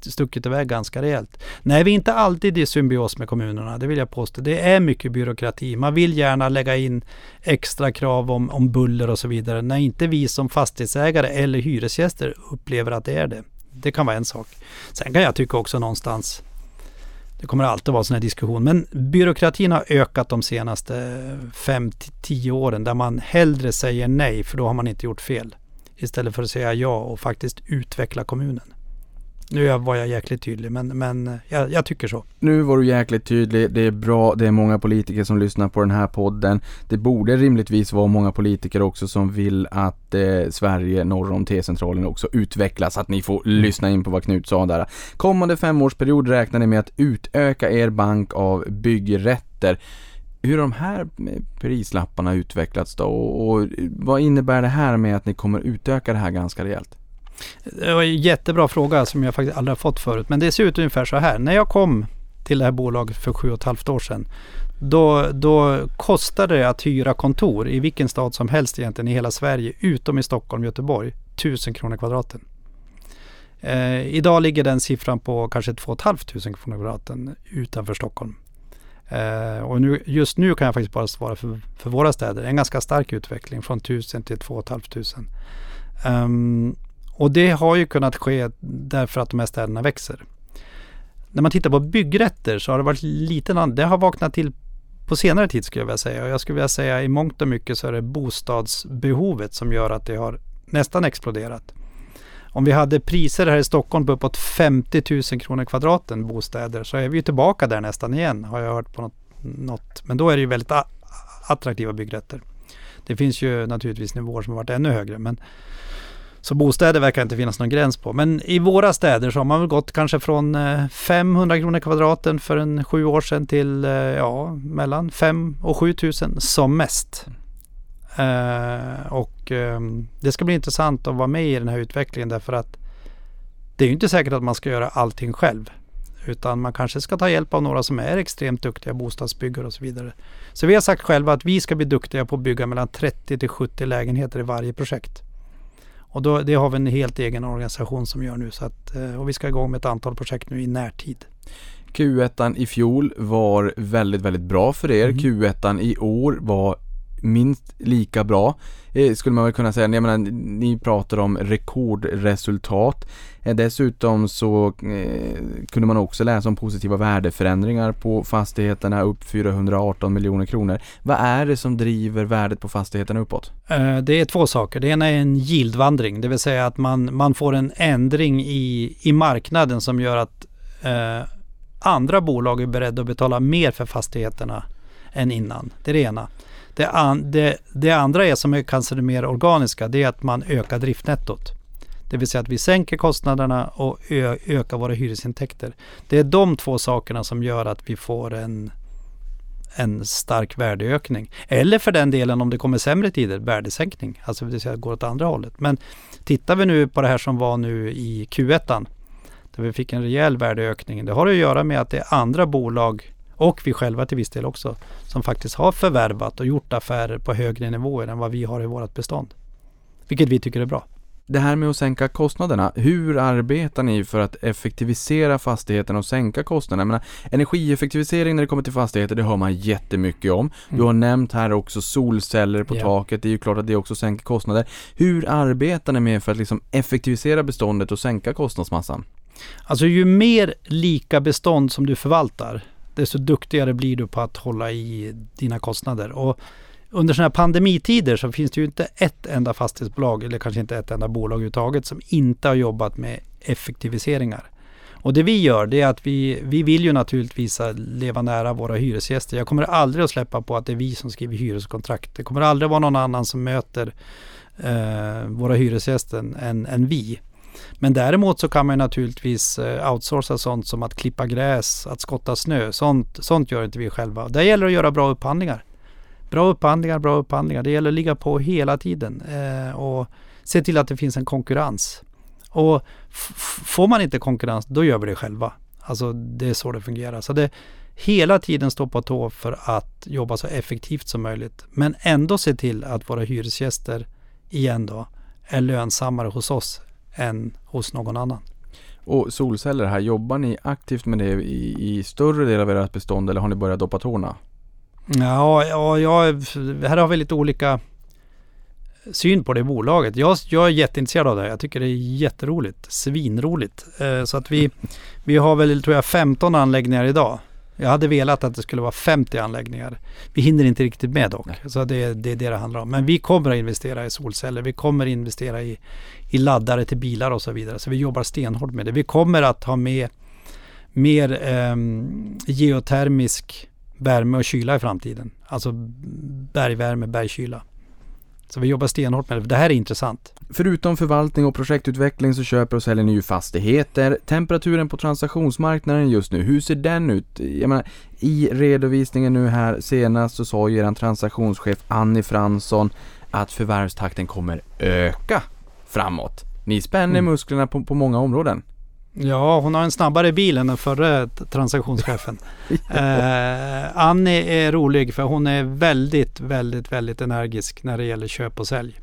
stuckit iväg ganska rejält. Nej, vi är inte alltid i symbios med kommunerna, det vill jag påstå. Det är mycket byråkrati. Man vill gärna lägga in extra krav om, om buller och så vidare. När inte vi som fastighetsägare eller hyresgäster upplever att det är det. Det kan vara en sak. Sen kan jag tycka också någonstans det kommer alltid vara en sån här diskussion. Men byråkratin har ökat de senaste 5-10 åren där man hellre säger nej för då har man inte gjort fel. Istället för att säga ja och faktiskt utveckla kommunen. Nu var jag jäkligt tydlig men, men eh, jag, jag, tycker så. Nu var du jäkligt tydlig, det är bra, det är många politiker som lyssnar på den här podden. Det borde rimligtvis vara många politiker också som vill att eh, Sverige norr om T-centralen också utvecklas, att ni får lyssna in på vad Knut sa där. Kommande femårsperiod räknar ni med att utöka er bank av byggrätter. Hur har de här eh, prislapparna utvecklats då och, och vad innebär det här med att ni kommer utöka det här ganska rejält? Det var en jättebra fråga som jag faktiskt aldrig har fått förut. Men det ser ut ungefär så här. När jag kom till det här bolaget för sju och ett halvt år sedan. Då, då kostade det att hyra kontor i vilken stad som helst egentligen i hela Sverige utom i Stockholm och Göteborg. 1000 kronor kvadraten. Eh, idag ligger den siffran på kanske 2 500 kronor kvadraten utanför Stockholm. Eh, och nu, just nu kan jag faktiskt bara svara för, för våra städer. En ganska stark utveckling från 1000 till 2 500. Um, och det har ju kunnat ske därför att de här städerna växer. När man tittar på byggrätter så har det varit lite Det har vaknat till på senare tid skulle jag vilja säga. Och jag skulle vilja säga i mångt och mycket så är det bostadsbehovet som gör att det har nästan exploderat. Om vi hade priser här i Stockholm på uppåt 50 000 kronor kvadraten bostäder så är vi tillbaka där nästan igen har jag hört på något. något. Men då är det ju väldigt attraktiva byggrätter. Det finns ju naturligtvis nivåer som har varit ännu högre men så bostäder verkar inte finnas någon gräns på. Men i våra städer så har man väl gått kanske från eh, 500 kronor kvadraten för en sju år sedan till eh, ja, mellan 5 och 7 tusen som mest. Uh, och ehm, det ska bli intressant att vara med i den här utvecklingen därför att det är ju inte säkert att man ska göra allting själv. Utan man kanske ska ta hjälp av några som är extremt duktiga bostadsbyggare och så vidare. Så vi har sagt själva att vi ska bli duktiga på att bygga mellan 30 till 70 lägenheter i varje projekt. Och då, det har vi en helt egen organisation som gör nu. Så att, eh, och vi ska igång med ett antal projekt nu i närtid. Q1 i fjol var väldigt, väldigt bra för er. Mm. Q1 i år var minst lika bra eh, skulle man väl kunna säga. Jag menar, ni pratar om rekordresultat. Eh, dessutom så eh, kunde man också läsa om positiva värdeförändringar på fastigheterna upp 418 miljoner kronor. Vad är det som driver värdet på fastigheterna uppåt? Eh, det är två saker. Det ena är en yieldvandring, det vill säga att man, man får en ändring i, i marknaden som gör att eh, andra bolag är beredda att betala mer för fastigheterna än innan. Det är det ena. Det, an, det, det, andra är som är kanske det mer organiska, det är att man ökar driftnettot. Det vill säga att vi sänker kostnaderna och ö, ökar våra hyresintäkter. Det är de två sakerna som gör att vi får en, en stark värdeökning. Eller för den delen om det kommer sämre tider, värdesänkning. Alltså det vill säga går åt andra hållet. Men tittar vi nu på det här som var nu i Q1 där vi fick en rejäl värdeökning. Det har att göra med att det är andra bolag och vi själva till viss del också, som faktiskt har förvärvat och gjort affärer på högre nivåer än vad vi har i vårt bestånd. Vilket vi tycker är bra. Det här med att sänka kostnaderna, hur arbetar ni för att effektivisera fastigheten och sänka kostnaderna? Jag menar, energieffektivisering när det kommer till fastigheter, det hör man jättemycket om. Du har nämnt här också solceller på ja. taket, det är ju klart att det också sänker kostnader. Hur arbetar ni med för att liksom effektivisera beståndet och sänka kostnadsmassan? Alltså ju mer lika bestånd som du förvaltar, desto duktigare blir du på att hålla i dina kostnader. Och under sådana här pandemitider så finns det ju inte ett enda fastighetsbolag eller kanske inte ett enda bolag överhuvudtaget som inte har jobbat med effektiviseringar. Och det vi gör det är att vi, vi vill ju naturligtvis leva nära våra hyresgäster. Jag kommer aldrig att släppa på att det är vi som skriver hyreskontrakt. Det kommer aldrig vara någon annan som möter eh, våra hyresgäster än, än vi. Men däremot så kan man naturligtvis eh, outsourca sånt som att klippa gräs, att skotta snö. Sånt, sånt gör inte vi själva. Där gäller det att göra bra upphandlingar. Bra upphandlingar, bra upphandlingar. Det gäller att ligga på hela tiden eh, och se till att det finns en konkurrens. Och får man inte konkurrens, då gör vi det själva. Alltså det är så det fungerar. Så det hela tiden stå på tå för att jobba så effektivt som möjligt. Men ändå se till att våra hyresgäster, igen då, är lönsammare hos oss än hos någon annan. Och solceller här, jobbar ni aktivt med det i, i större del av ert bestånd eller har ni börjat doppa tårna? Ja, ja, ja, här har vi lite olika syn på det bolaget. Jag, jag är jätteintresserad av det. Jag tycker det är jätteroligt. Svinroligt. Eh, så att vi, vi har väl, tror jag, 15 anläggningar idag. Jag hade velat att det skulle vara 50 anläggningar. Vi hinner inte riktigt med dock. Så det, det är det det handlar om. Men vi kommer att investera i solceller. Vi kommer att investera i, i laddare till bilar och så vidare. Så vi jobbar stenhårt med det. Vi kommer att ha med mer eh, geotermisk värme och kyla i framtiden. Alltså bergvärme, bergkyla. Så vi jobbar stenhårt med det. Det här är intressant. Förutom förvaltning och projektutveckling så köper och säljer ni ju fastigheter. Temperaturen på transaktionsmarknaden just nu, hur ser den ut? Jag menar, I redovisningen nu här senast så sa ju er transaktionschef Annie Fransson att förvärvstakten kommer öka framåt. Ni spänner Mm. musklerna på, på många områden. Ja, hon har en snabbare bil än den förre t- transaktionschefen. eh, Annie är rolig för hon är väldigt, väldigt, väldigt energisk när det gäller köp och sälj.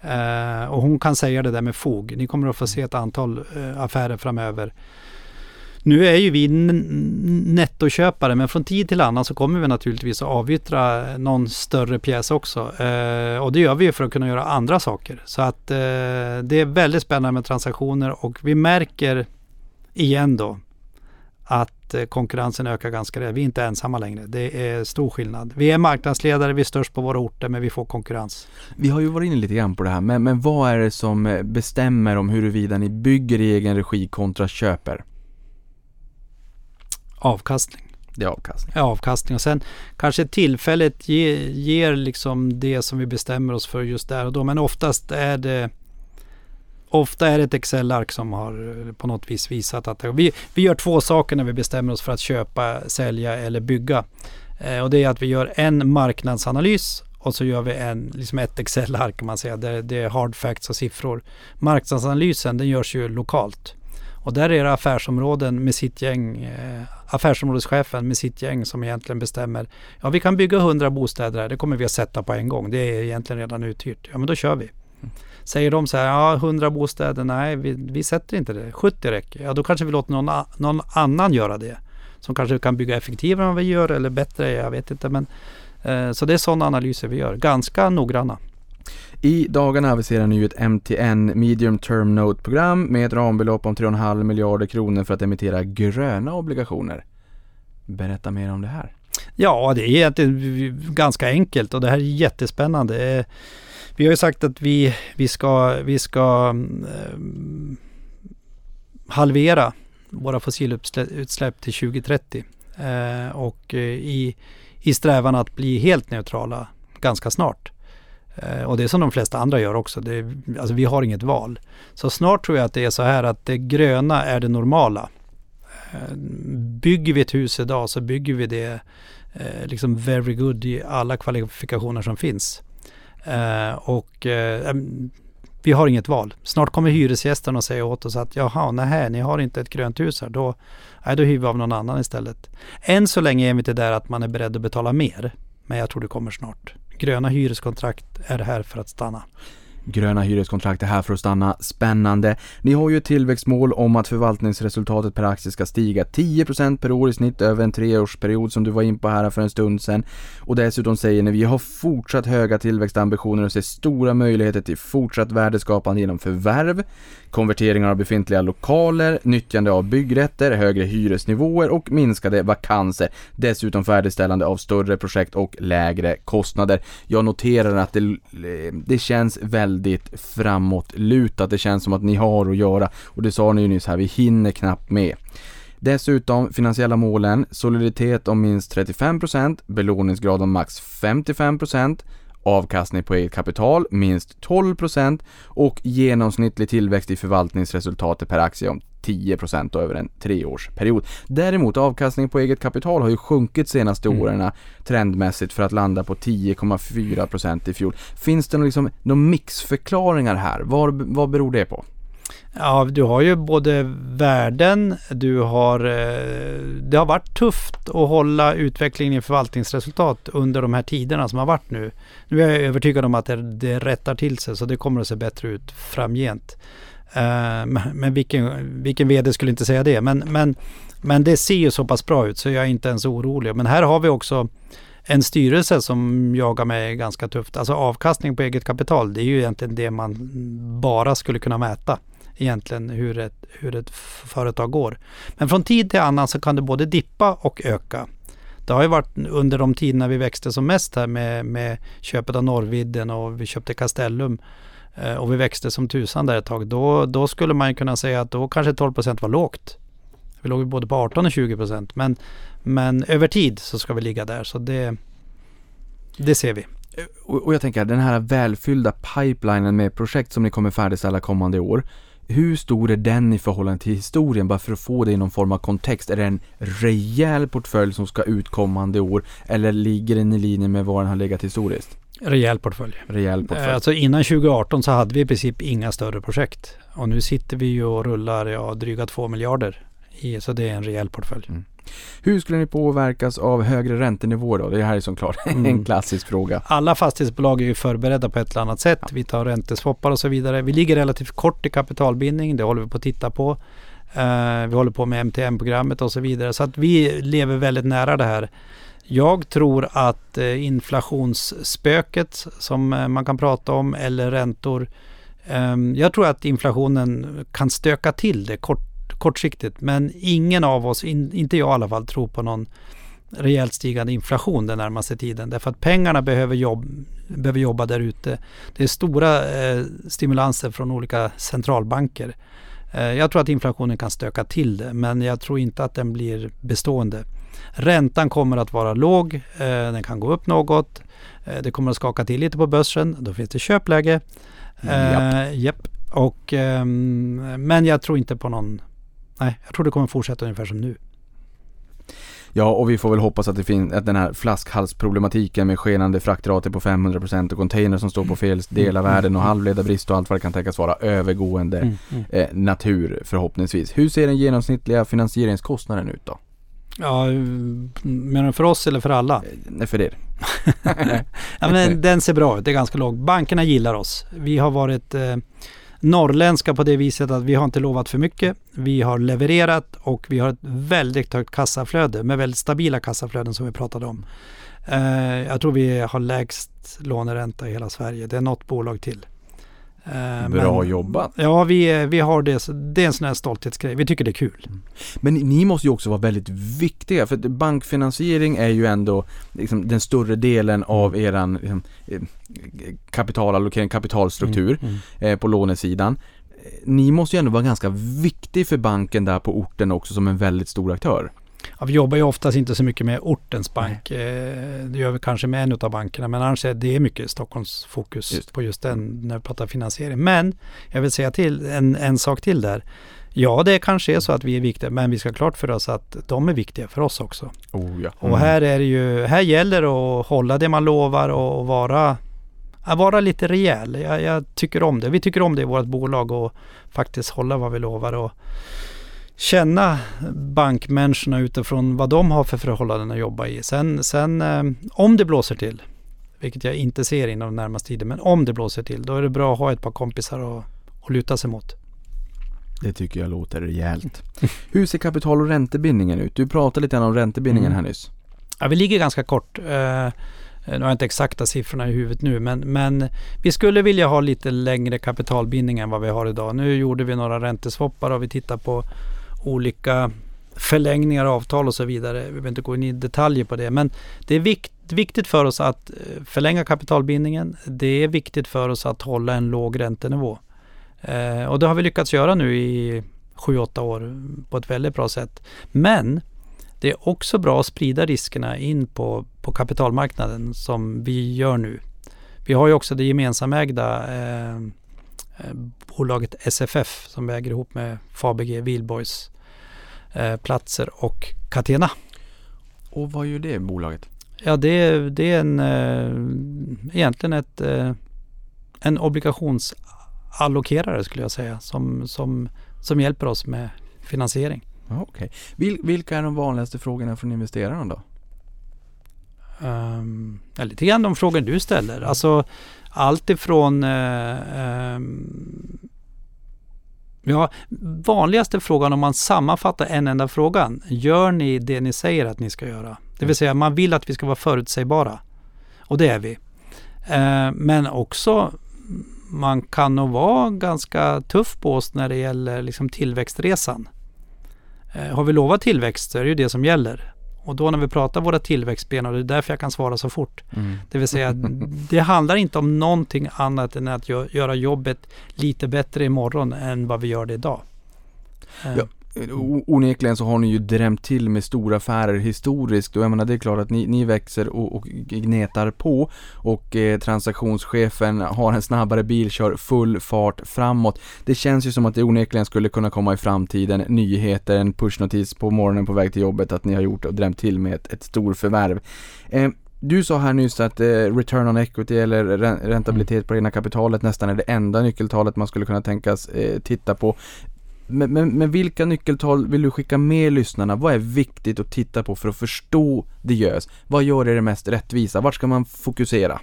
Eh, och hon kan säga det där med fog. Ni kommer att få se ett antal eh, affärer framöver. Nu är ju vi nettoköpare men från tid till annan så kommer vi naturligtvis att avyttra någon större pjäs också. Eh, och det gör vi ju för att kunna göra andra saker. Så att eh, det är väldigt spännande med transaktioner och vi märker igen då att eh, konkurrensen ökar ganska rejält. Vi är inte ensamma längre. Det är stor skillnad. Vi är marknadsledare, vi är störst på våra orter men vi får konkurrens. Vi har ju varit inne lite grann på det här, men, men vad är det som eh, bestämmer om huruvida ni bygger i egen regi kontra köper? Avkastning. Det är avkastning. Ja, avkastning och sen kanske tillfället ge, ger liksom det som vi bestämmer oss för just där och då. Men oftast är det Ofta är det ett Excel-ark som har eh, på något vis visat att vi, vi gör två saker när vi bestämmer oss för att köpa, sälja eller bygga. Eh, och det är att vi gör en marknadsanalys och så gör vi en, liksom ett Excel-ark kan man säga. Det, det är hard facts och siffror. Marknadsanalysen den görs ju lokalt. Och där är det affärsområden med sitt gäng, eh, affärsområdeschefen med sitt gäng som egentligen bestämmer. Ja, vi kan bygga 100 bostäder här, det kommer vi att sätta på en gång. Det är egentligen redan uthyrt. Ja, men då kör vi. Mm. Säger de så här, ja 100 bostäder, nej vi, vi sätter inte det, 70 räcker. Ja, då kanske vi låter någon, någon annan göra det. Som kanske kan bygga effektivare än vad vi gör eller bättre, jag vet inte. Men, eh, så det är sådana analyser vi gör, ganska noggranna. I dagarna aviserar ni ju ett MTN Medium Term Note-program med ett rambelopp om 3,5 miljarder kronor för att emittera gröna obligationer. Berätta mer om det här. Ja, det är ganska enkelt och det här är jättespännande. Vi har ju sagt att vi, vi ska, vi ska mm, eh, halvera våra fossilutsläpp till 2030 eh, och eh, i, i strävan att bli helt neutrala ganska snart. Eh, Och det är som de flesta andra gör också. Det, alltså vi har inget val. Så snart tror jag att det är så här att det gröna är det normala. Eh, Bygger vi ett hus idag så bygger vi det eh, liksom very good i alla kvalifikationer som finns. Eh, och eh, vi har inget val. Snart kommer hyresgästen och säger åt oss att jaha, nej, ni har inte ett grönt hus här. Då, nej, då hyr vi av någon annan istället. Än så länge är vi inte där att man är beredd att betala mer. Men jag tror det kommer snart. Gröna hyreskontrakt är här för att stanna. Gröna hyreskontrakt är här för att stanna. Spännande. Ni har ju ett tillväxtmål om att förvaltningsresultatet per aktie ska stiga 10% per år i snitt över en treårsperiod som du var in på här för en stund sedan. Och dessutom säger ni vi har fortsatt höga tillväxtambitioner och ser stora möjligheter till fortsatt värdeskapande genom förvärv, konverteringar av befintliga lokaler, nyttjande av byggrätter, högre hyresnivåer och minskade vakanser. Dessutom färdigställande av större projekt och lägre kostnader. Jag noterar att det, det känns väldigt framåtlutat. Det känns som att ni har att göra och det sa ni ju nyss här, vi hinner knappt med. Dessutom finansiella målen, soliditet om minst 35%, belåningsgrad om max 55%, avkastning på eget kapital minst 12% och genomsnittlig tillväxt i förvaltningsresultatet per aktie om 10% över en treårsperiod. Däremot avkastning på eget kapital har ju sjunkit senaste Mm. åren trendmässigt för att landa på 10,4% i fjol. Finns det någon liksom, någon mixförklaringar här? Vad, vad beror det på? Ja, du har ju både värden, du har... Eh, det har varit tufft att hålla utvecklingen i förvaltningsresultat under de här tiderna som har varit nu. Nu är jag övertygad om att det, det rättar till sig så det kommer att se bättre ut framgent. Eh, men men vilken, vilken vd skulle inte säga det? Men, men, men det ser ju så pass bra ut så jag är inte ens orolig. Men här har vi också en styrelse som jagar mig ganska tufft. Alltså avkastning på eget kapital, det är ju egentligen det man bara skulle kunna mäta. Egentligen hur ett, hur ett företag går. Men från tid till annan så kan det både dippa och öka. Det har ju varit under de tiderna vi växte som mest här med, med köpet av Norrvidden och vi köpte Castellum eh, och vi växte som tusan där ett tag. Då, då skulle man kunna säga att då kanske 12 var lågt. Vi låg både på 18 och 20 men, men över tid så ska vi ligga där. Så det, det ser vi. Eh, och, och jag tänker, den här välfyllda pipelinen med projekt som ni kommer färdigställa kommande år. Hur stor är den i förhållande till historien? Bara för att få det i någon form av kontext. Är det en rejäl portfölj som ska ut kommande år? Eller ligger den i linje med vad den har legat historiskt? Rejäl portfölj. Rejäl portfölj. Alltså innan 2018 så hade vi i princip inga större projekt. Och nu sitter vi ju och rullar ja, dryga 2 miljarder. I, så det är en rejäl portfölj. Mm. Hur skulle ni påverkas av högre räntenivåer då? Det här är såklart mm. en klassisk fråga. Alla fastighetsbolag är ju förberedda på ett eller annat sätt. Ja. Vi tar ränteswappar och så vidare. Vi ligger relativt kort i kapitalbindning. Det håller vi på att titta på. Uh, vi håller på med MTM-programmet och så vidare. Så att vi lever väldigt nära det här. Jag tror att uh, inflationsspöket som uh, man kan prata om eller räntor. Um, jag tror att inflationen kan stöka till det kort kortsiktigt. Men ingen av oss, in, inte jag i alla fall, tror på någon rejält stigande inflation den närmaste tiden. Därför att pengarna behöver, jobb, behöver jobba där ute. Det är stora eh, stimulanser från olika centralbanker. Eh, jag tror att inflationen kan stöka till det, men jag tror inte att den blir bestående. Räntan kommer att vara låg, eh, den kan gå upp något. Eh, det kommer att skaka till lite på börsen, då finns det köpläge. Japp. Japp. Och, ehm, men jag tror inte på någon nej, jag tror det kommer fortsätta ungefär som nu. Ja, och vi får väl hoppas att det finns, att den här flaskhalsproblematiken med skenande fraktrater på 500% och container som står på fel del av världen och halvledarbrist och allt vad det kan tänkas vara övergående mm, mm. Eh, natur förhoppningsvis. Hur ser den genomsnittliga finansieringskostnaden ut då? Ja, menar du för oss eller för alla? Eh, nej, för er. ja, men den ser bra ut, det är ganska lågt. Bankerna gillar oss. Vi har varit eh, norrländska på det viset att vi har inte lovat för mycket. Vi har levererat och vi har ett väldigt högt kassaflöde med väldigt stabila kassaflöden som vi pratade om. Eh, jag tror vi har lägst låneränta i hela Sverige. Det är något bolag till. Uh, Bra men, jobbat! Ja, vi, vi har det. Det är en sån här stolthetsgrej. Vi tycker det är kul. Mm. Men ni måste ju också vara väldigt viktiga för bankfinansiering är ju ändå liksom, den större delen av eran liksom, eh, kapitalallokering, kapitalstruktur mm, mm. Eh, på lånesidan. Ni måste ju ändå vara ganska viktig för banken där på orten också som en väldigt stor aktör. Ja, vi jobbar ju oftast inte så mycket med ortens bank. Eh, det gör vi kanske med en av bankerna. Men annars är det mycket Stockholms fokus just. på just den när vi pratar finansiering. Men jag vill säga till en, en sak till där. Ja, det kanske är så att vi är viktiga, men vi ska klart för oss att de är viktiga för oss också. Oh, ja. mm. Och här är ju, här gäller det att hålla det man lovar och vara, vara lite rejäl. Jag, jag tycker om det. Vi tycker om det i vårt bolag och faktiskt hålla vad vi lovar. Och känna bankmänniskorna utifrån vad de har för förhållanden att jobba i. Sen, sen eh, om det blåser till, vilket jag inte ser inom den närmaste tiden, men om det blåser till, då är det bra att ha ett par kompisar att, att luta sig mot. Det tycker jag låter rejält. Hur ser kapital och räntebindningen ut? Du pratade lite om räntebindningen mm. här nyss. Ja, vi ligger ganska kort. Uh, nu har jag inte exakta siffrorna i huvudet nu, men, men vi skulle vilja ha lite längre kapitalbindning än vad vi har idag. Nu gjorde vi några ränteswappar och vi tittar på olika förlängningar, avtal och så vidare. Vi behöver inte gå in i detaljer på det. Men det är vikt, viktigt för oss att eh, förlänga kapitalbindningen. Det är viktigt för oss att hålla en låg räntenivå. Eh, och det har vi lyckats göra nu i 7-8 år på ett väldigt bra sätt. Men det är också bra att sprida riskerna in på, på kapitalmarknaden som vi gör nu. Vi har ju också det gemensamägda eh, eh bolaget SFF som vi äger ihop med Fabege, Wihlborgs eh, platser och Catena. Och vad gör det bolaget? Ja det, det är en, eh, egentligen ett, eh, en obligationsallokerare skulle jag säga som, som, som hjälper oss med finansiering. Okay. Vil, vilka är de vanligaste frågorna från investerarna då? Um, ja, lite grann de frågor du ställer. Alltså allt ifrån uh, um, Ja, vanligaste frågan om man sammanfattar en enda frågan. Gör ni det ni säger att ni ska göra? Det vill säga man vill att vi ska vara förutsägbara. Och det är vi. Eh, men också man kan nog vara ganska tuff på oss när det gäller liksom tillväxtresan. Eh, har vi lovat tillväxt så är det ju det som gäller. Och då när vi pratar våra tillväxtben och det är därför jag kan svara så fort. Mm. Det vill säga det handlar inte om någonting annat än att gö- göra jobbet lite bättre imorgon än vad vi gör det idag. Ja. Eh, onekligen så har ni ju drämt till med stora affärer historiskt och jag menar det är klart att ni, ni växer och, och gnetar på och eh, transaktionschefen har en snabbare bil, kör full fart framåt. Det känns ju som att det onekligen skulle kunna komma i framtiden nyheter, en pushnotis på morgonen på väg till jobbet att ni har gjort och drämt till med ett, ett stor förvärv. Eh, du sa här nyss att eh, return on equity eller räntabilitet på det egna kapitalet nästan är det enda nyckeltalet man skulle kunna tänkas eh, titta på. Men, men, men vilka nyckeltal vill du skicka med lyssnarna? Vad är viktigt att titta på för att förstå Diös? Vad gör det mest rättvisa? Vart ska man fokusera?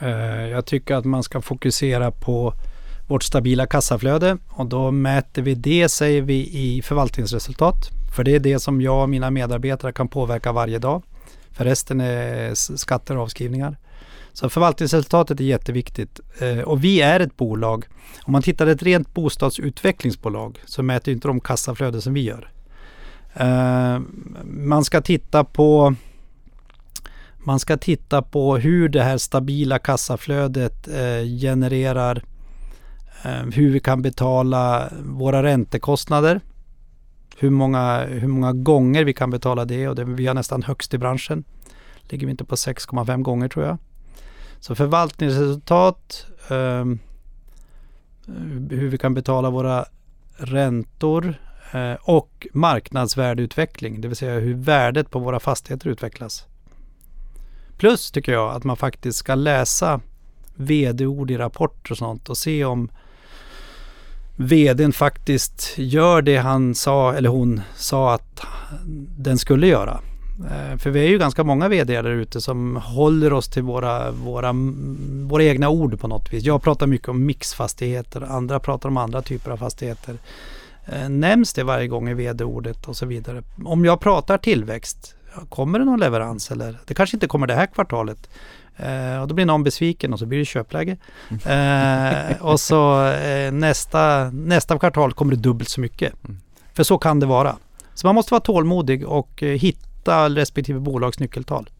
Eh, jag tycker att man ska fokusera på vårt stabila kassaflöde och då mäter vi det, säger vi, i förvaltningsresultat. För det är det som jag och mina medarbetare kan påverka varje dag. För resten är skatter och avskrivningar. Så förvaltningsresultatet är jätteviktigt. Eh, Och vi är ett bolag. Om man tittar ett rent bostadsutvecklingsbolag så mäter inte de kassaflöde som vi gör. Eh, Man ska titta på man ska titta på hur det här stabila kassaflödet eh, genererar eh, hur vi kan betala våra räntekostnader. Hur många, hur många gånger vi kan betala det och det, vi har nästan högst i branschen. Ligger vi inte på 6,5 gånger tror jag. Så förvaltningsresultat, ehm, eh, hur vi kan betala våra räntor eh, och marknadsvärdeutveckling, det vill säga hur värdet på våra fastigheter utvecklas. Plus tycker jag att man faktiskt ska läsa vd-ord i rapporter och sånt och se om vdn faktiskt gör det han sa eller hon sa att den skulle göra. Eh, För vi är ju ganska många vd där ute som håller oss till våra, våra, våra egna ord på något vis. Jag pratar mycket om mixfastigheter, andra pratar om andra typer av fastigheter. Eh, Nämns det varje gång i vd-ordet och så vidare. Om jag pratar tillväxt, kommer det någon leverans eller? Det kanske inte kommer det här kvartalet. Eh, och då blir någon besviken och så blir det köpläge. Eh, och så eh, nästa, nästa kvartal kommer det dubbelt så mycket. Mm. För så kan det vara. Så man måste vara tålmodig och eh, hitta respektive bolags nyckeltal.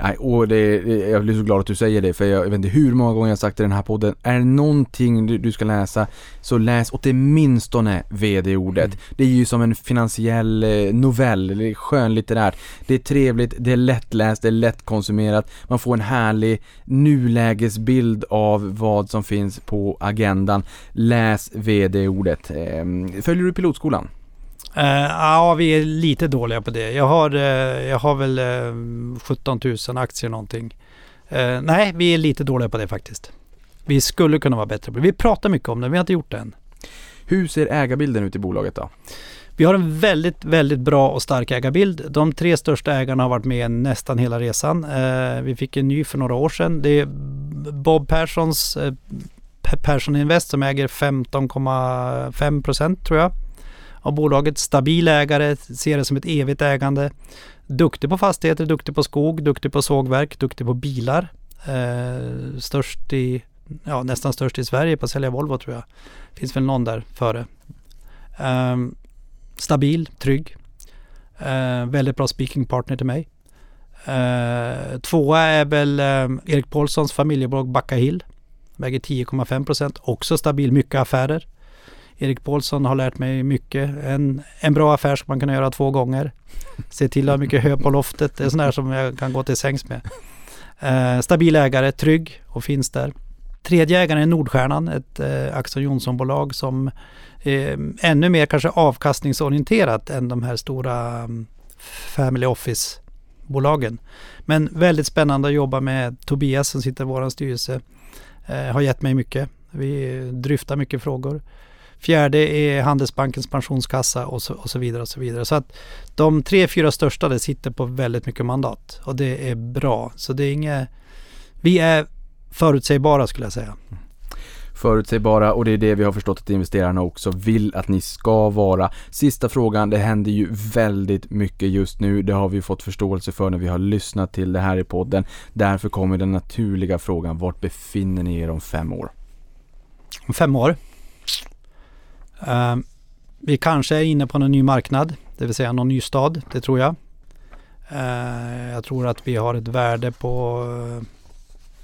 Nej, och det, jag blir så glad att du säger det för jag, vet inte hur många gånger jag sagt i den här podden. Är det någonting du, du ska läsa så läs åtminstone VD-ordet. Mm. Det är ju som en finansiell eh, novell, det är skönlitterärt. Det är trevligt, det är lättläst, det är lättkonsumerat. Man får en härlig nulägesbild av vad som finns på agendan. Läs VD-ordet. Eh, följer du pilotskolan? Eh, ja, vi är lite dåliga på det. Jag har, eh, jag har väl eh, 17 000 aktier någonting. Eh, nej, vi är lite dåliga på det faktiskt. Vi skulle kunna vara bättre på det. Vi pratar mycket om det, vi har inte gjort det än. Hur ser ägarbilden ut i bolaget då? Vi har en väldigt, väldigt bra och stark ägarbild. De tre största ägarna har varit med nästan hela resan. Eh, vi fick en ny för några år sedan. Det är Bob Perssons eh, Pe- Persson Invest som äger 15,5 procent tror jag av bolaget. Stabil ägare, ser det som ett evigt ägande. Duktig på fastigheter, duktig på skog, duktig på sågverk, duktig på bilar. Eh, störst i, ja nästan störst i Sverige på att sälja Volvo tror jag. Finns väl någon där före. Eh, stabil, trygg. Eh, väldigt bra speaking partner till mig. Eh, tvåa är väl eh, Erik Paulssons familjebolag Backa Hill. Väger 10,5 procent. Också stabil, mycket affärer. Erik Paulsson har lärt mig mycket. En, en bra affär som man kan göra två gånger. Se till att ha mycket hö på loftet. Det är sånt där som jag kan gå till sängs med. Eh, stabil ägare, trygg och finns där. Tredje ägaren är Nordstjärnan, ett eh, Axel Jonsson-bolag som är ännu mer kanske avkastningsorienterat än de här stora um, Family Office-bolagen. Men väldigt spännande att jobba med Tobias som sitter i vår styrelse. Eh, har gett mig mycket. Vi dryftar mycket frågor. Fjärde är Handelsbankens pensionskassa och så, och så vidare. och Så vidare. Så att de tre, fyra största det sitter på väldigt mycket mandat och det är bra. Så det är inget... Vi är förutsägbara skulle jag säga. förutsägbara och det är det vi har förstått att investerarna också vill att ni ska vara. Sista frågan, det händer ju väldigt mycket just nu. Det har vi fått förståelse för när vi har lyssnat till det här i podden. Därför kommer den naturliga frågan, vart befinner ni er om fem år? Om fem år. Ehm, vi kanske är inne på någon ny marknad, det vill säga någon ny stad, det tror jag. Ehm, jag tror att vi har ett värde på,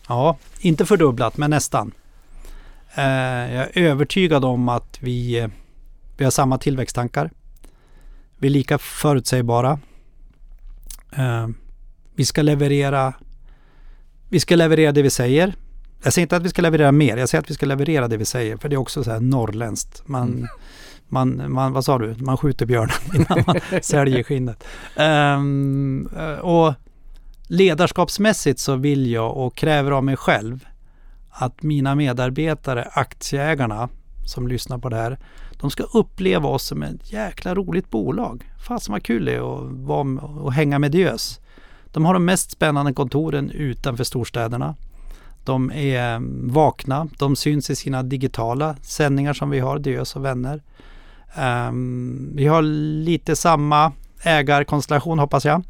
ja, inte fördubblat, men nästan. Ehm, jag är övertygad om att vi, vi har samma tillväxttankar. Vi är lika förutsägbara. vi ska leverera vi ska leverera det vi säger. Jag säger inte att vi ska leverera mer, jag säger att vi ska leverera det vi säger. För det är också så här norrländskt. Man, mm. man, man, vad sa du? Man skjuter björnen innan man säljer skinnet. Um, och ledarskapsmässigt så vill jag och kräver av mig själv att mina medarbetare, aktieägarna som lyssnar på det här, de ska uppleva oss som ett jäkla roligt bolag. Fasen vad kul det är att vara och hänga med Diös. De har de mest spännande kontoren utanför storstäderna. De är vakna, de syns i sina digitala sändningar som vi har, Diös och vänner. Um, vi har lite samma ägarkonstellation hoppas jag.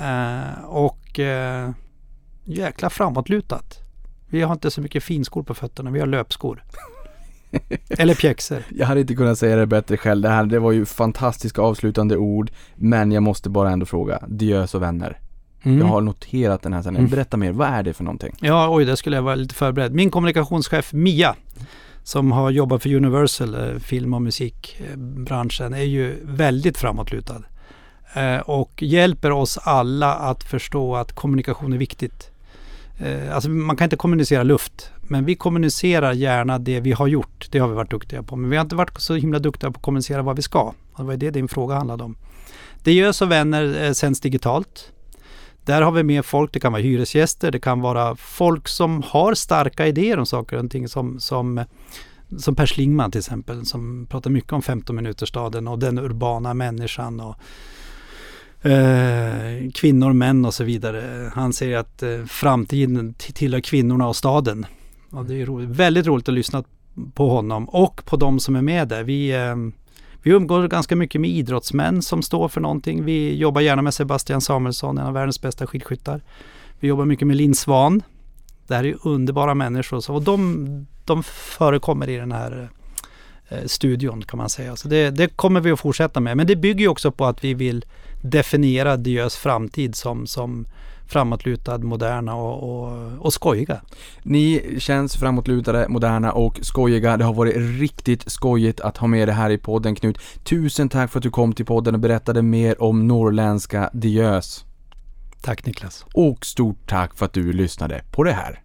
Uh, och uh, jäkla framåtlutat. Vi har inte så mycket finskor på fötterna, vi har löpskor. Eller pjäxor. Jag hade inte kunnat säga det bättre själv. Det här det var ju fantastiska avslutande ord. Men jag måste bara ändå fråga. Diös och vänner. Mm. Jag har noterat den här sändningen. Mm. Berätta mer, vad är det för någonting? Ja, oj, det skulle jag vara lite förberedd. Min kommunikationschef Mia, som har jobbat för Universal, eh, film och musikbranschen, är ju väldigt framåtlutad. Eh, och hjälper oss alla att förstå att kommunikation är viktigt. Eh, alltså man kan inte kommunicera luft, men vi kommunicerar gärna det vi har gjort. Det har vi varit duktiga på. Men vi har inte varit så himla duktiga på att kommunicera vad vi ska. Och det var det din fråga handlade om. Det gör så vänner sänds digitalt. Där har vi med folk, det kan vara hyresgäster, det kan vara folk som har starka idéer om saker och ting som, som, som Per Schlingman till exempel, som pratar mycket om 15-minutersstaden och den urbana människan och eh, kvinnor, män och så vidare. Han säger att eh, framtiden tillhör kvinnorna och staden. Och det är roligt, väldigt roligt att lyssna på honom och på de som är med där. Vi eh, vi umgås ganska mycket med idrottsmän som står för någonting. Vi jobbar gärna med Sebastian Samuelsson, en av världens bästa skidskyttar. Vi jobbar mycket med Linn Svan. Det här är underbara människor och de, de förekommer i den här eh, studion kan man säga. Så det, det, kommer vi att fortsätta med. Men det bygger också på att vi vill definiera Diös framtid som, som framåtlutad, moderna och, och, och skojiga. Ni känns framåtlutade, moderna och skojiga. Det har varit riktigt skojigt att ha med det här i podden Knut. Tusen tack för att du kom till podden och berättade mer om norrländska Diös. Tack Niklas. Och stort tack för att du lyssnade på det här.